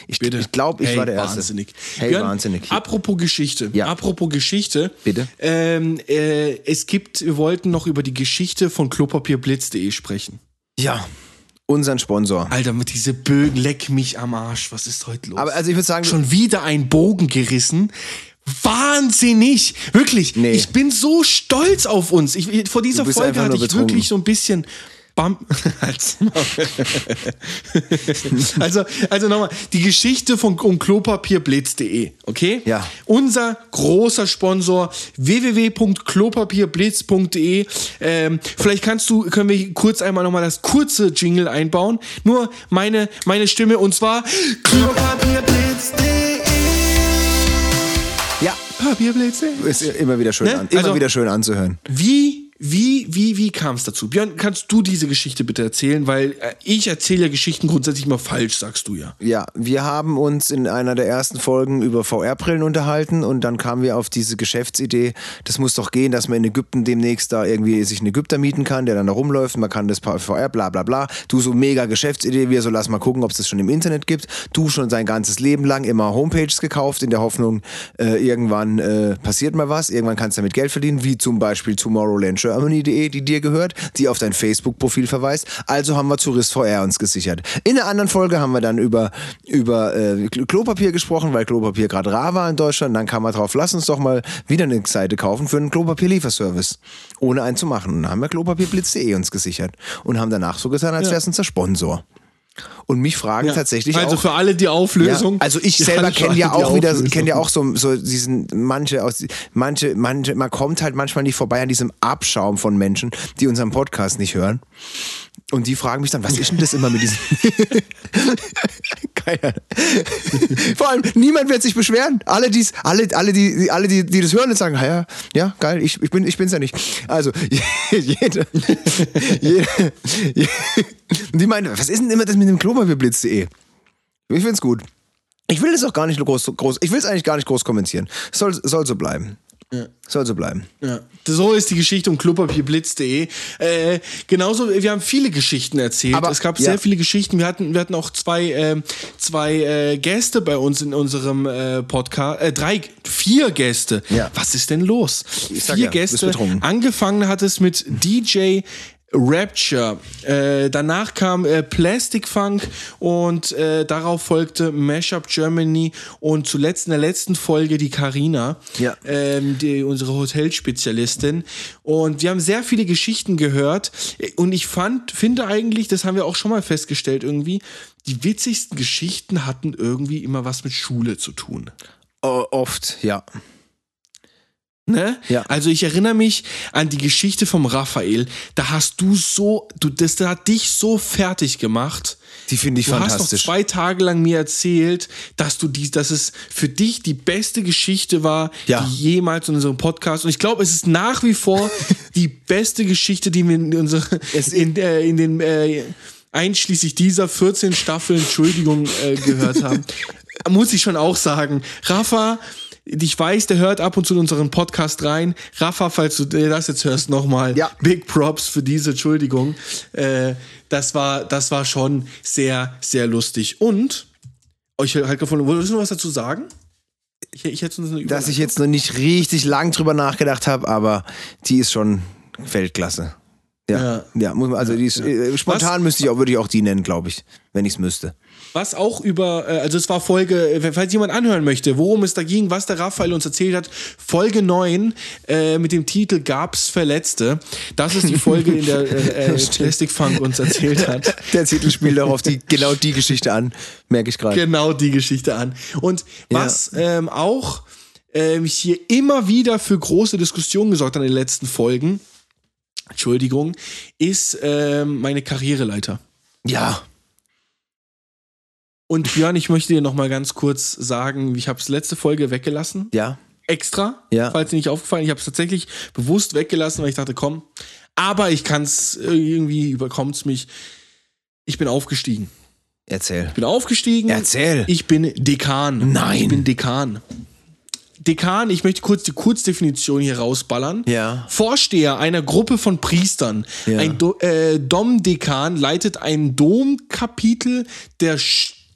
Ich, Bitte. ich glaube, ich hey, war der Erste. Wahnsinnig. Hey, Björn, wahnsinnig. Apropos Geschichte. Ja. Apropos Geschichte. Bitte. Ähm, äh, es gibt, wir wollten noch über die Geschichte von klopapierblitz.de sprechen. Ja, unseren Sponsor. Alter, mit diese Bögen, leck mich am Arsch. Was ist heute los? Aber also ich würde sagen, Schon wieder ein Bogen gerissen. Wahnsinnig! Wirklich, Nee. ich bin so stolz auf uns. Ich, vor dieser Folge hatte ich betrunken. wirklich so ein bisschen Bam. Also, also nochmal, die Geschichte von um klopapierblitz.de, okay? Ja. Unser großer Sponsor www.klopapierblitz.de. Ähm, vielleicht kannst du, können wir kurz einmal nochmal das kurze Jingle einbauen. Nur meine, meine Stimme und zwar klopapierblitz.de. ja, Papierblitz.de. ist immer wieder schön, Ne? an, immer Also- wieder schön anzuhören. Wie, wie, wie, wie kam es dazu? Björn, kannst du diese Geschichte bitte erzählen? Weil äh, ich erzähle ja Geschichten grundsätzlich immer falsch, sagst du ja. Ja, wir haben uns in einer der ersten Folgen über VR-Brillen unterhalten und dann kamen wir auf diese Geschäftsidee, das muss doch gehen, dass man in Ägypten demnächst da irgendwie sich einen Ägypter mieten kann, der dann da rumläuft, man kann das VR, bla bla bla. Du so mega Geschäftsidee, wir so lass mal gucken, ob es das schon im Internet gibt. Du schon sein ganzes Leben lang immer Homepages gekauft, in der Hoffnung, äh, irgendwann äh, passiert mal was, irgendwann kannst du damit Geld verdienen, wie zum Beispiel TomorrowlandGermany.de, die dir gehört, die auf dein Facebook-Profil verweist. Also haben wir Tourist VR uns gesichert. In der anderen Folge haben wir dann über, über äh, Klopapier gesprochen, weil Klopapier gerade rar war in Deutschland. Dann kam man drauf, lass uns doch mal wieder eine Seite kaufen für einen Klopapierlieferservice. Ohne einen zu machen. Und dann haben wir Klopapierblitz.de uns gesichert. Und haben danach so getan, als wäre es unser Sponsor. Und mich fragen tatsächlich also auch. für alle die Auflösung. Ja, also ich Ja, selber kenne ja auch wieder, kenne ja auch so, so diesen manche aus manche manche man kommt halt manchmal nicht vorbei an diesem Abschaum von Menschen, die unseren Podcast nicht hören. Und die fragen mich dann, was ist denn das immer mit diesem Keiner. Vor allem niemand wird sich beschweren. Alle die's, alle alle die alle die die das hören und sagen, "Ja, ja, ja, geil, ich, ich bin ich bin's ja nicht." Also jede, jede, und die meinen, was ist denn immer das mit dem Klopapierblitz.de? Ich find's gut. Ich will es auch gar nicht groß, groß ich will es eigentlich gar nicht groß kommentieren. Soll, soll so bleiben. Soll so bleiben. Ja, so ist die Geschichte um klopapierblitz.de. Äh, genauso, wir haben viele Geschichten erzählt. Aber- es gab ja. sehr viele Geschichten. Wir hatten, wir hatten auch zwei, ähm, zwei äh, Gäste bei uns in unserem äh, Podcast. Äh, drei, vier Gäste. Ja. Was ist denn los? vier ja, Gäste. Angefangen hat es mit DJ Rapture. Äh, danach kam äh, Plastic Funk und äh, darauf folgte Mashup Germany und zuletzt in der letzten Folge die Karina, Ja. ähm, die, unsere Hotelspezialistin. Und wir haben sehr viele Geschichten gehört und ich fand, finde eigentlich, das haben wir auch schon mal festgestellt irgendwie, die witzigsten Geschichten hatten irgendwie immer was mit Schule zu tun. O oft, ja. Ne? Ja. Also ich erinnere mich an die Geschichte vom Raphael. Da hast du so, du, das da hat dich so fertig gemacht. Die finde ich Du hast noch fantastisch. zwei Tage lang mir erzählt, dass du die, dass es für dich die beste Geschichte war, Ja. die jemals in unserem Podcast. Und ich glaube, es ist nach wie vor die beste Geschichte, die wir in unserer, Es- in, äh, in den äh, einschließlich dieser 14 Staffeln, Entschuldigung, äh, gehört haben. Muss ich schon auch sagen. Rafa, ich weiß, der hört ab und zu in unseren Podcast rein. Rafa, falls du das jetzt hörst, nochmal. Ja. Big Props für diese Entschuldigung. Äh, das war, das war schon sehr, sehr lustig. Und euch halt gefunden, wolltest du noch was dazu sagen? Ich, ich hätte eine Dass ich jetzt noch nicht richtig lang drüber nachgedacht habe, aber die ist schon Weltklasse. Ja, Ja. ja, also die ist, äh, spontan müsste ich auch, würde ich auch die nennen, glaube ich, wenn ich es müsste. Was auch über, äh, also es war Folge, äh, falls jemand anhören möchte, worum es da ging, was der Raphael uns erzählt hat, Folge 9 äh, mit dem Titel Gab's Verletzte. Das ist die Folge, in der äh, äh, Plastic Funk uns erzählt hat. Der Titel spielt darauf die, genau die Geschichte an, merke ich gerade. genau die Geschichte an. Und was ähm, auch ähm, hier immer wieder für große Diskussionen gesorgt hat in den letzten Folgen, Entschuldigung, ist ähm, meine Karriereleiter. Ja, Und Björn, ich möchte dir noch mal ganz kurz sagen, ich habe es letzte Folge weggelassen, ja, extra, Ja. falls dir nicht aufgefallen. Ich habe es tatsächlich bewusst weggelassen, weil ich dachte, komm, aber ich kann es irgendwie überkommt es mich. Ich bin aufgestiegen. erzähl. Ich bin aufgestiegen. Erzähl. Ich bin Dekan. Nein. Ich bin Dekan. Dekan, ich möchte kurz die Kurzdefinition hier rausballern. Ja. Vorsteher einer Gruppe von Priestern. Ja. Ein Do äh, Domdekan leitet ein Domkapitel. Der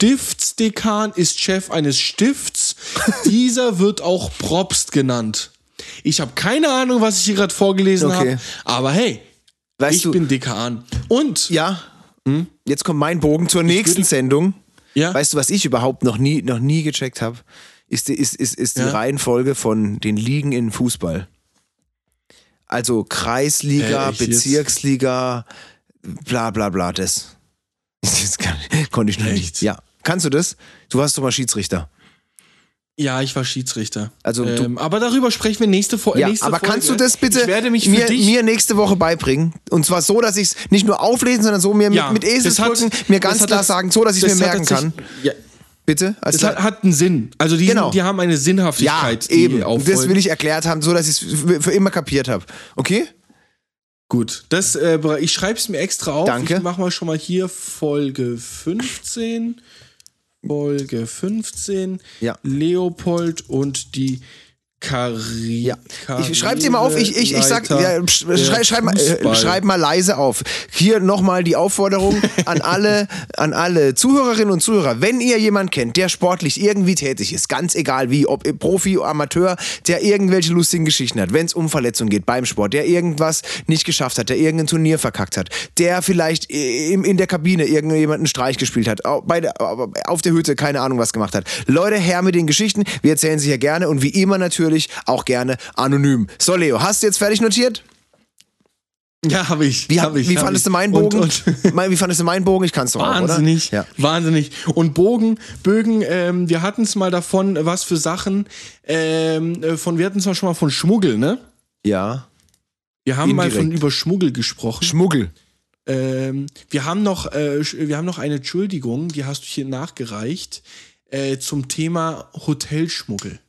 Stiftsdekan ist Chef eines Stifts. Dieser wird auch Propst genannt. Ich habe keine Ahnung, was ich hier gerade vorgelesen Okay. habe, aber hey, Weißt ich du, bin Dekan. Und ja, jetzt kommt mein Bogen zur nächsten würde- Sendung. Ja. Weißt du, was ich überhaupt noch nie, noch nie gecheckt habe? Ist, die- ist, ist, ist die Ja. Reihenfolge von den Ligen in Fußball. Also Kreisliga, Äh, echt jetzt? Bezirksliga, bla bla bla, das. Das kann, konnte ich noch nicht. Echt? Ja. Kannst du das? Du warst doch mal Schiedsrichter. ja, ich war Schiedsrichter. Also ähm, aber darüber sprechen wir nächste, Fo Ja, nächste aber Folge. kannst du das bitte mir, mir nächste Woche beibringen? Und zwar so, dass ich es nicht nur auflesen, sondern so mir Ja, mit, mit hat- Eselsbrücken mir ganz klar sagen, so dass ich es mir merken kann. Ja, Bitte? Also das hat, hat einen Sinn. Also die, Genau. die haben eine ja, Sinnhaftigkeit. die eben. Das will ich erklärt haben, so dass ich es für für immer kapiert habe. Okay? Gut, das, äh, ich schreibe es mir extra auf. Danke. Ich mache mal schon mal hier Folge 15. Folge 15. Ja. Leopold und die Karri Ja. Ich schreib dir mal auf, ich, ich, ich sag, ja, sch- schrei, schreib, mal, äh, schreib mal leise auf. Hier nochmal die Aufforderung an alle, an alle Zuhörerinnen und Zuhörer. Wenn ihr jemanden kennt, der sportlich irgendwie tätig ist, ganz egal wie, ob Profi, Amateur, der irgendwelche lustigen Geschichten hat, wenn es um Verletzungen geht beim Sport, der irgendwas nicht geschafft hat, der irgendein Turnier verkackt hat, der vielleicht in, in der Kabine irgendjemanden Streich gespielt hat, bei der, auf der Hütte keine Ahnung was gemacht hat. Leute, her mit den Geschichten. Wir erzählen sie hier gerne und wie immer natürlich auch gerne anonym. So, Leo, hast du jetzt fertig notiert? Ja, habe ich. Wie, hab ich, wie hab fandest ich. du meinen Und- Bogen? und- Mein- wie fandest du meinen Bogen? Ich kann es doch auch, oder? Wahnsinnig, Ja. wahnsinnig. Und Bogen, Bögen, ähm, wir hatten es mal davon, was für Sachen, ähm, äh, von, wir hatten es mal schon mal von Schmuggel, ne? ja. Wir haben mal Indirekt. von über Schmuggel gesprochen. Schmuggel. Ähm, wir haben noch, äh, wir haben noch eine Entschuldigung, die hast du hier nachgereicht, äh, zum Thema Hotelschmuggel.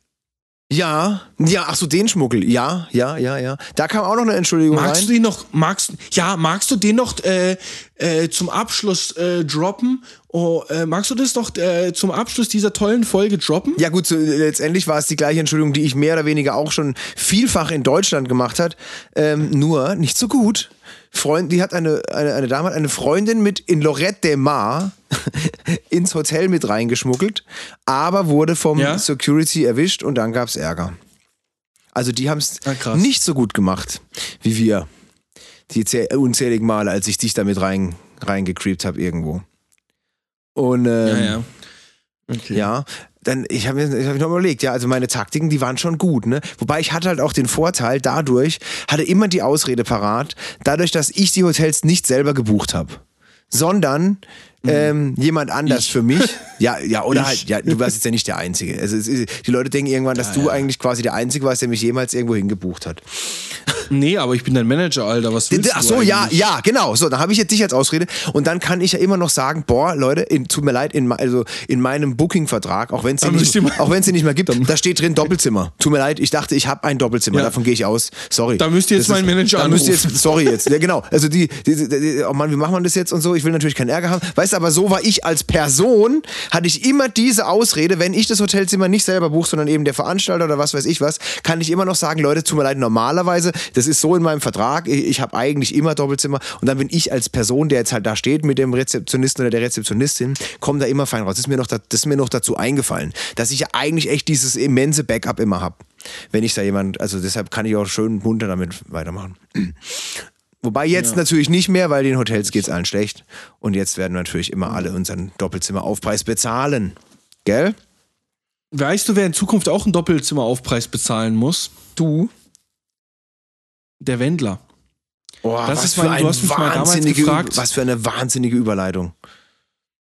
Ja, ja, ach so, den Schmuggel. Ja, ja, ja, ja. Da kam auch noch eine Entschuldigung Magst rein. du den noch, magst, ja, magst du den noch äh, äh, zum Abschluss äh, droppen? Oh, äh, magst du das noch äh, zum Abschluss dieser tollen Folge droppen? Ja gut, so, letztendlich war es die gleiche Entschuldigung, die ich mehr oder weniger auch schon vielfach in Deutschland gemacht hat. Ähm, nur nicht so gut. Freund, die hat eine, eine, eine Dame hat eine Freundin mit in Lorette de Mar ins Hotel mit reingeschmuggelt, aber wurde vom Ja? Security erwischt und dann gab es Ärger. Also die haben es Ah, nicht so gut gemacht wie wir. Die zäh- unzähligen Male, als ich dich damit rein, reingecreept habe irgendwo. Und ähm, Ja, ja. Okay. ja, dann, ich habe mir ich hab noch überlegt, ja, also meine Taktiken, die waren schon gut, ne? Wobei ich hatte halt auch den Vorteil, dadurch hatte immer die Ausrede parat, dadurch, dass ich die Hotels nicht selber gebucht habe, sondern ähm, jemand anders für mich. Ja, ja, oder Ich. halt, ja, du warst jetzt ja nicht der Einzige. Also es die Leute denken irgendwann, dass du eigentlich quasi der Einzige warst, der mich jemals irgendwo hingebucht hat. Nee, aber ich bin dein Manager, Alter. Was willst Ach du so, ja, eigentlich? ja, genau. So, dann habe ich jetzt dich als Ausrede und dann kann ich ja immer noch sagen, boah, Leute, in, tut mir leid, in, also in meinem Booking-Vertrag, auch wenn es den, nicht- nicht mehr gibt, da steht drin Doppelzimmer. Tut mir leid, ich dachte, ich habe ein Doppelzimmer, Ja. davon gehe ich aus. Sorry. Da müsst ihr jetzt meinen Manager Da müsst ihr anrufen. jetzt, sorry jetzt, ja genau. Also die, die, die, oh Mann, wie machen wir das jetzt und so? Ich will natürlich keinen Ärger haben. Weißt du, aber so war ich als Person, hatte ich immer diese Ausrede, wenn ich das Hotelzimmer nicht selber buche, sondern eben der Veranstalter oder was weiß ich was, kann ich immer noch sagen, Leute, tut mir leid, normalerweise, das ist so in meinem Vertrag, ich, ich habe eigentlich immer Doppelzimmer und dann bin ich als Person, der jetzt halt da steht mit dem Rezeptionisten oder der Rezeptionistin, komme da immer fein raus. Das ist mir noch, da, das ist mir noch dazu eingefallen, dass ich ja eigentlich echt dieses immense Backup immer habe. Wenn ich da jemand, also deshalb kann ich auch schön munter damit weitermachen. Wobei jetzt natürlich nicht mehr, weil den Hotels geht's allen schlecht. Und jetzt werden natürlich immer alle unseren Doppelzimmeraufpreis bezahlen. Gell? Weißt du, wer in Zukunft auch einen Doppelzimmeraufpreis bezahlen muss? Du? Der Wendler. Oh, Das was ist für mein- ein du hast mich mal damals gefragt- was für eine wahnsinnige Überleitung.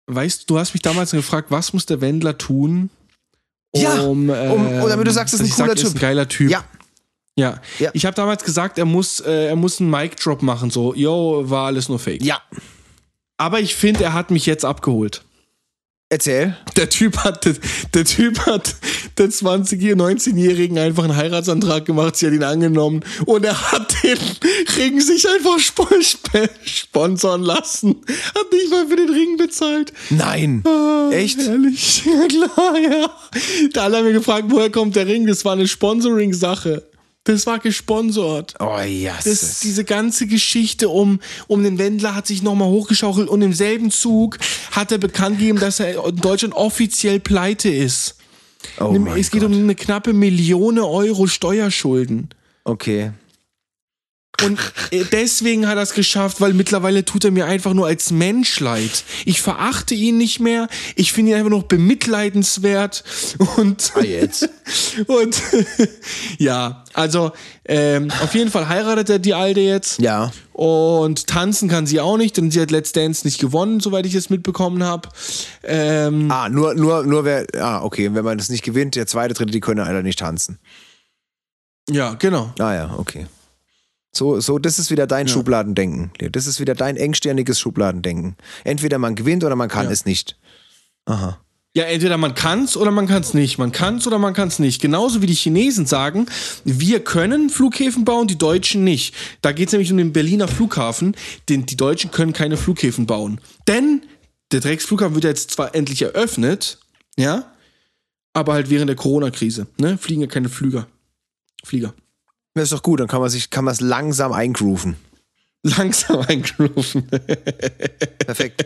Weißt du, du hast mich damals gefragt, was muss der Wendler tun, Ja, um, äh, um- um- damit du sagst, das ist ein cooler sag, er ist Typ. ein geiler Typ. Ja, Ja. Ja. Ich habe damals gesagt, er muss, äh, er muss einen Mic-Drop machen, so, yo, war alles nur Fake. ja. Aber ich finde, er hat mich jetzt abgeholt. Erzähl. Der Typ hat, der, Typ hat der 20 19-Jährigen einfach einen Heiratsantrag gemacht, sie hat ihn angenommen und er hat den Ring sich einfach sp sp sponsern lassen. Hat nicht mal für den Ring bezahlt. Nein. Ah, Echt? Ehrlich? Ja, klar, ja. Da alle haben wir gefragt, woher kommt der Ring? Das war eine Sponsoring-Sache. Das war gesponsert. Oh ja. Das, diese ganze Geschichte um, um den Wendler hat sich nochmal hochgeschaukelt und im selben Zug hat er bekannt gegeben, dass er in Deutschland offiziell pleite ist. oh es geht Gott. um eine knappe Million Euro Steuerschulden. Okay. Und äh, deswegen hat er es geschafft, weil mittlerweile tut er mir einfach nur als Mensch leid. Ich verachte ihn nicht mehr. Ich finde ihn einfach noch bemitleidenswert. Und, Ah, jetzt. und ja, also ähm, auf jeden Fall heiratet er die Alte jetzt. Ja. Und tanzen kann sie auch nicht, denn sie hat Let's Dance nicht gewonnen, soweit ich es mitbekommen habe. Ähm, Ah, nur, nur, nur wer. Ah, okay. Wenn man das nicht gewinnt, der zweite, dritte, die können alle nicht tanzen. ja, genau. Ah ja, okay. So, so, das ist wieder dein Schubladendenken. Leo. Das ist wieder dein engstirniges Schubladendenken. Entweder man gewinnt oder man kann Ja. es nicht. Aha. Ja, entweder man kann's oder man kann's nicht. Man kann's oder man kann's nicht. Genauso wie die Chinesen sagen, wir können Flughäfen bauen, die Deutschen nicht. Da geht's nämlich um den Berliner Flughafen. Den, die Deutschen können keine Flughäfen bauen. Denn der Drecksflughafen wird ja jetzt zwar endlich eröffnet, ja, aber halt während der Corona-Krise. Ne? Fliegen ja keine Flüger. Flieger. Das ist doch gut, dann kann man sich, kann man es langsam eingrooven. Langsam eingerufen. Perfekt.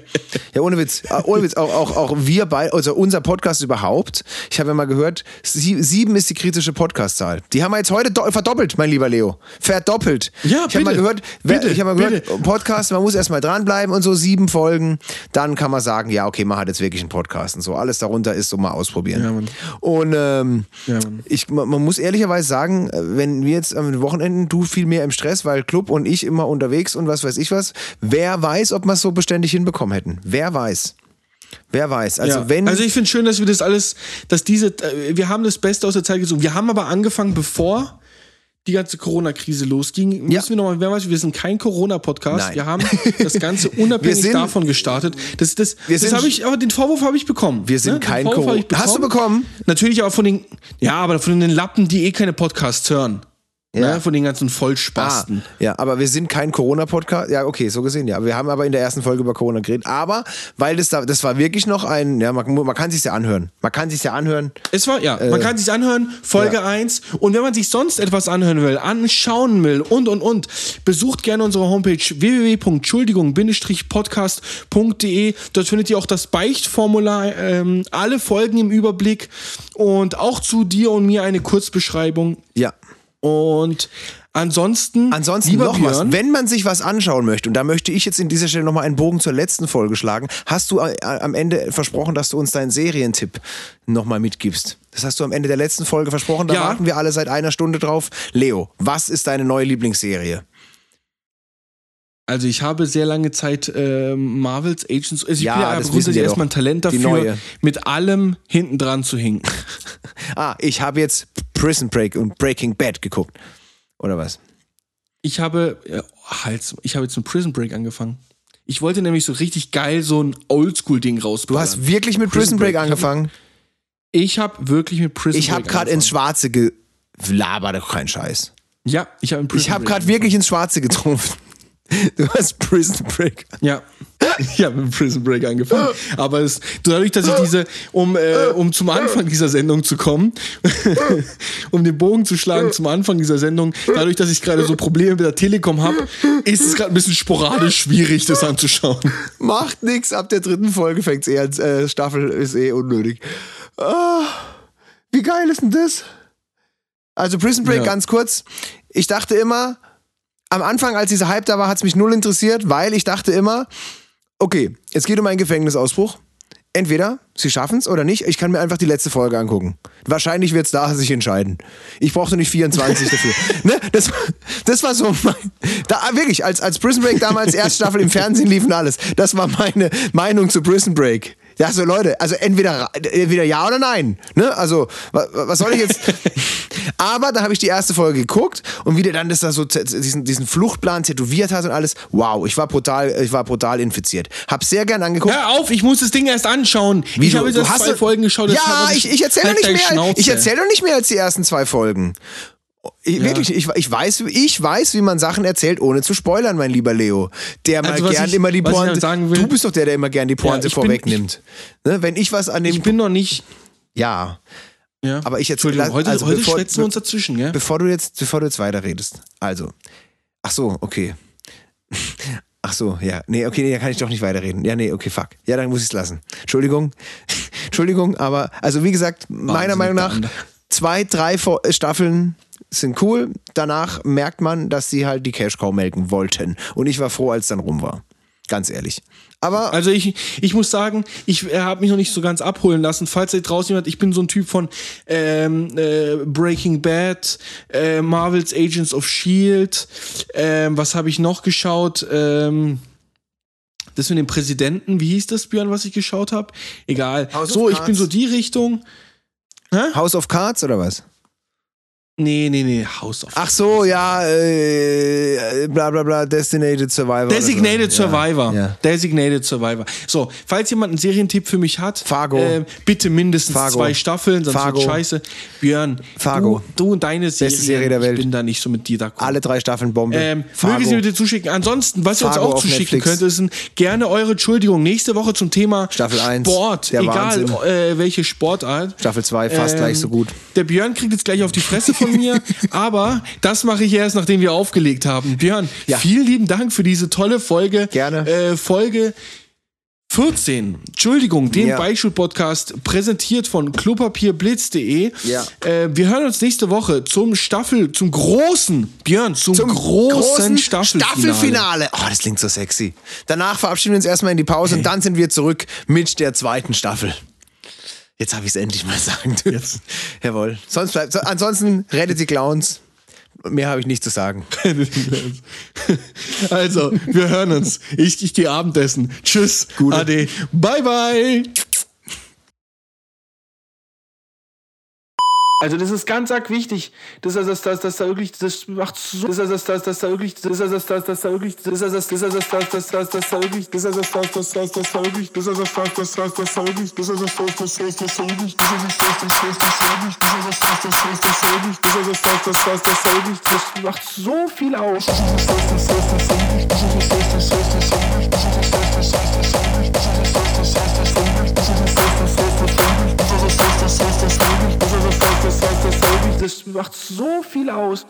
Ja, ohne Witz. Äh, Ohne Witz. Auch, auch, auch wir bei, also unser Podcast überhaupt. Ich habe ja mal gehört, sie, sieben ist die kritische Podcast-Zahl. Die haben wir jetzt heute do- verdoppelt, mein lieber Leo. Verdoppelt. Ja, ich habe mal gehört, Bitte, ich habe mal gehört, bitte. Podcast, man muss erstmal dranbleiben und so sieben Folgen. Dann kann man sagen, ja, okay, man hat jetzt wirklich einen Podcast und so. Alles darunter ist so mal ausprobieren. Ja, Mann. Und ähm, Ja, Mann. ich, man, man muss ehrlicherweise sagen, äh, wenn wir jetzt am Wochenenden, du viel mehr im Stress, weil Club und ich immer unterwegs und was weiß ich was, wer weiß, ob wir es so beständig hinbekommen hätten. Wer weiß. Wer weiß. Also ja. wenn. also ich finde schön, dass wir das alles, dass diese, äh, wir haben das Beste aus der Zeit gesucht. Wir haben aber angefangen, bevor die ganze Corona-Krise losging. Ja. Müssen wir nochmal, wer weiß, wir sind kein Corona-Podcast. Wir haben das Ganze unabhängig sind- davon gestartet. Das, das, Wir das habe ich, aber den Vorwurf habe ich bekommen. Wir sind Ne? Kein Corona- Hast du bekommen? Natürlich auch von den, ja, aber von den Lappen, die eh keine Podcasts hören. Ja. Ne? Von den ganzen Ah, Vollspasten. ja, aber wir sind kein Corona-Podcast. Ja, okay, so gesehen, ja. Wir haben aber in der ersten Folge über Corona geredet. Aber, weil das da, das war wirklich noch ein, ja, man, man kann sich ja anhören. Man kann sich ja anhören. Es war, ja, man kann sich anhören, Folge ja. 1. Und wenn man sich sonst etwas anhören will, anschauen will und, und, und, besucht gerne unsere Homepage www.entschuldigung-podcast.de. Dort findet ihr auch das Beichtformular, ähm, alle Folgen im Überblick und auch zu dir und mir eine Kurzbeschreibung. Ja. Und ansonsten, Ansonsten lieber noch was, Björn, wenn man sich was anschauen möchte, und da möchte ich jetzt in dieser Stelle nochmal einen Bogen zur letzten Folge schlagen, hast du äh, am Ende versprochen, dass du uns deinen Serientipp nochmal mitgibst. Das hast du am Ende der letzten Folge versprochen, da Ja. warten wir alle seit einer Stunde drauf. Leo, was ist deine neue Lieblingsserie? Also ich habe sehr lange Zeit ähm, Marvels Agents, also ich Ja, bin ja das grundsätzlich erstmal ein Talent dafür, mit allem hinten dran zu hinken. Ah, ich habe jetzt Prison Break und Breaking Bad geguckt. Oder was? Ich habe, äh, Hals, ich habe jetzt mit Prison Break angefangen. Ich wollte nämlich so richtig geil so ein Oldschool-Ding Du rausballern. hast wirklich mit Prison, Prison Break, Break. angefangen? Ich habe wirklich mit Prison Ich habe Break gerade ins. Schwarze ge... Laber doch kein Scheiß. Ja, ich habe Ich habe gerade wirklich ins Schwarze getroffen. Du hast Prison Break. Ja. Ich habe mit Prison Break angefangen. Aber es, dadurch, dass ich diese, um, äh, um zum Anfang dieser Sendung zu kommen, um den Bogen zu schlagen zum Anfang dieser Sendung, dadurch, dass ich gerade so Probleme mit der Telekom habe, ist es gerade ein bisschen sporadisch schwierig, das anzuschauen. Macht nix, ab der dritten Folge fängt's eh an. Äh, Staffel ist eh unnötig. Ah, wie geil ist denn das? Also Prison Break Ja. ganz kurz. Ich dachte immer, am Anfang, als dieser Hype da war, hat's mich null interessiert, weil ich dachte immer, okay, es geht um einen Gefängnisausbruch. Entweder sie schaffen's oder nicht. Ich kann mir einfach die letzte Folge angucken. Wahrscheinlich wird's da sich entscheiden. Ich brauchte nicht 24 dafür. ne? das, das war so mein. Da, wirklich, als, als Prison Break damals erste Staffel im Fernsehen lief und alles. Das war meine Meinung zu Prison Break. Ja, so Leute, also entweder, entweder ja oder nein. Ne? Also, wa- wa- was soll ich jetzt. Aber da habe ich die erste Folge geguckt und wie der dann das da so diesen, diesen Fluchtplan tätowiert hat und alles. Wow, ich war brutal, ich war brutal infiziert. Hab sehr gern angeguckt. Hör auf, ich muss das Ding erst anschauen. Wie, ich habe jetzt zwei du- Folgen geschaut. Ja, ich, ich erzähle Halt nicht mehr. Schnauze. Ich erzähle doch nicht mehr als die ersten zwei Folgen. Ich, Wirklich, ich, ich, weiß, ich weiß, wie man Sachen erzählt, ohne zu spoilern, mein lieber Leo. Der mal Also, was gern ich- immer die Pointe. sagen will- du bist doch der, der immer gern die Pointe bin- vorwegnimmt. Ne, wenn ich was an dem. Ich bin noch nicht. ja. Ja. Aber ich jetzt- Entschuldigung, heute, also heute bevor- schwätzen wir uns dazwischen, gell? Bevor du jetzt, bevor du jetzt weiterredest. Also. Ach so, okay. Ach so, ja. Nee, okay, nee, da kann ich doch nicht weiterreden. Ja, nee, okay, fuck. Ja, dann muss ich es lassen. Entschuldigung. Entschuldigung, aber, also wie gesagt, meiner Wahnsinnig Meinung nach, zwei, drei Staffeln sind cool. Danach merkt man, dass sie halt die Cash Cow melken wollten. Und ich war froh, als dann rum war. Ganz ehrlich. Aber Also ich, ich muss sagen, ich äh, habe mich noch nicht so ganz abholen lassen. Falls ihr draußen jemand, ich bin so ein Typ von ähm, äh, Breaking Bad, äh, Marvel's Agents of Shield. Ähm, was habe ich noch geschaut? Ähm, das mit dem Präsidenten, wie hieß das, Björn, was ich geschaut habe? Egal. House so, ich bin so die Richtung. House of Cards oder was? Nee, nee, nee, House of Ach so, ja, äh, bla bla bla, Designated Survivor. Designated so. Survivor. Ja, ja. Designated Survivor. So, falls jemand einen Serientipp für mich hat, Fargo. äh, bitte mindestens Fargo. zwei Staffeln, sonst Fargo. wird scheiße. Björn, Fargo. Du, du und deine Serie, Serie der Welt. ich bin da nicht so mit dir d'accord. Alle drei Staffeln Bombe. Ähm, Fargo. möge sie bitte zuschicken. Ansonsten, was ihr uns Fargo auch zuschicken Netflix. könnt, ist gerne eure Entschuldigung. Nächste Woche zum Thema Staffel eins, Sport. der Egal, äh, welche Sportart. Staffel 2 fast Ähm, gleich so gut. Der Björn kriegt jetzt gleich auf die Fresse von mir, aber das mache ich erst, nachdem wir aufgelegt haben. Björn, Ja. vielen lieben Dank für diese tolle Folge. Gerne. Äh, Folge 14. Entschuldigung, den Ja. Beichtstuhl-Podcast präsentiert von klopapierblitz.de. Ja. Äh, wir hören uns nächste Woche zum Staffel, zum großen, Björn, zum, großen, Staffelfinale. Staffelfinale. Oh, das klingt so sexy. Danach verabschieden wir uns erstmal in die Pause und dann sind wir zurück mit der zweiten Staffel. Jetzt habe ich es endlich mal sagen dürfen. Jawohl. Sonst bleibt, so, ansonsten rettet die Clowns. Mehr habe ich nicht zu sagen. Also, wir hören uns. Ich, ich gehe Abendessen. Tschüss. Gute. Ade. Bye, bye. Also das ist ganz arg wichtig, dass er das, das, das da wirklich, das macht so, dass er das, das, das da wirklich, dass er das, das, das da wirklich, dass er das, dass er das, das, das, das, das da wirklich, dass er das, das, das, das, das da wirklich, dass er das, das, das, das, das da wirklich, dass er das, das, das, das, das da wirklich, dass er das, das, das, das, das da wirklich, dass er das, das, das, das, das da wirklich, dass er das, das, das, das, das da wirklich, das macht so viel aus. Dass er das, das, das, das, das da wirklich, dass er das, das, das, das, das da wirklich, dass er das, das, das, das, das da wirklich, dass er das, das, das, das, das da wirklich, dass er das, das, das, das, das da wirklich, dass er das, das, das, das, das da wirklich, dass er das, das, das, das, das da wirklich, das macht so viel aus.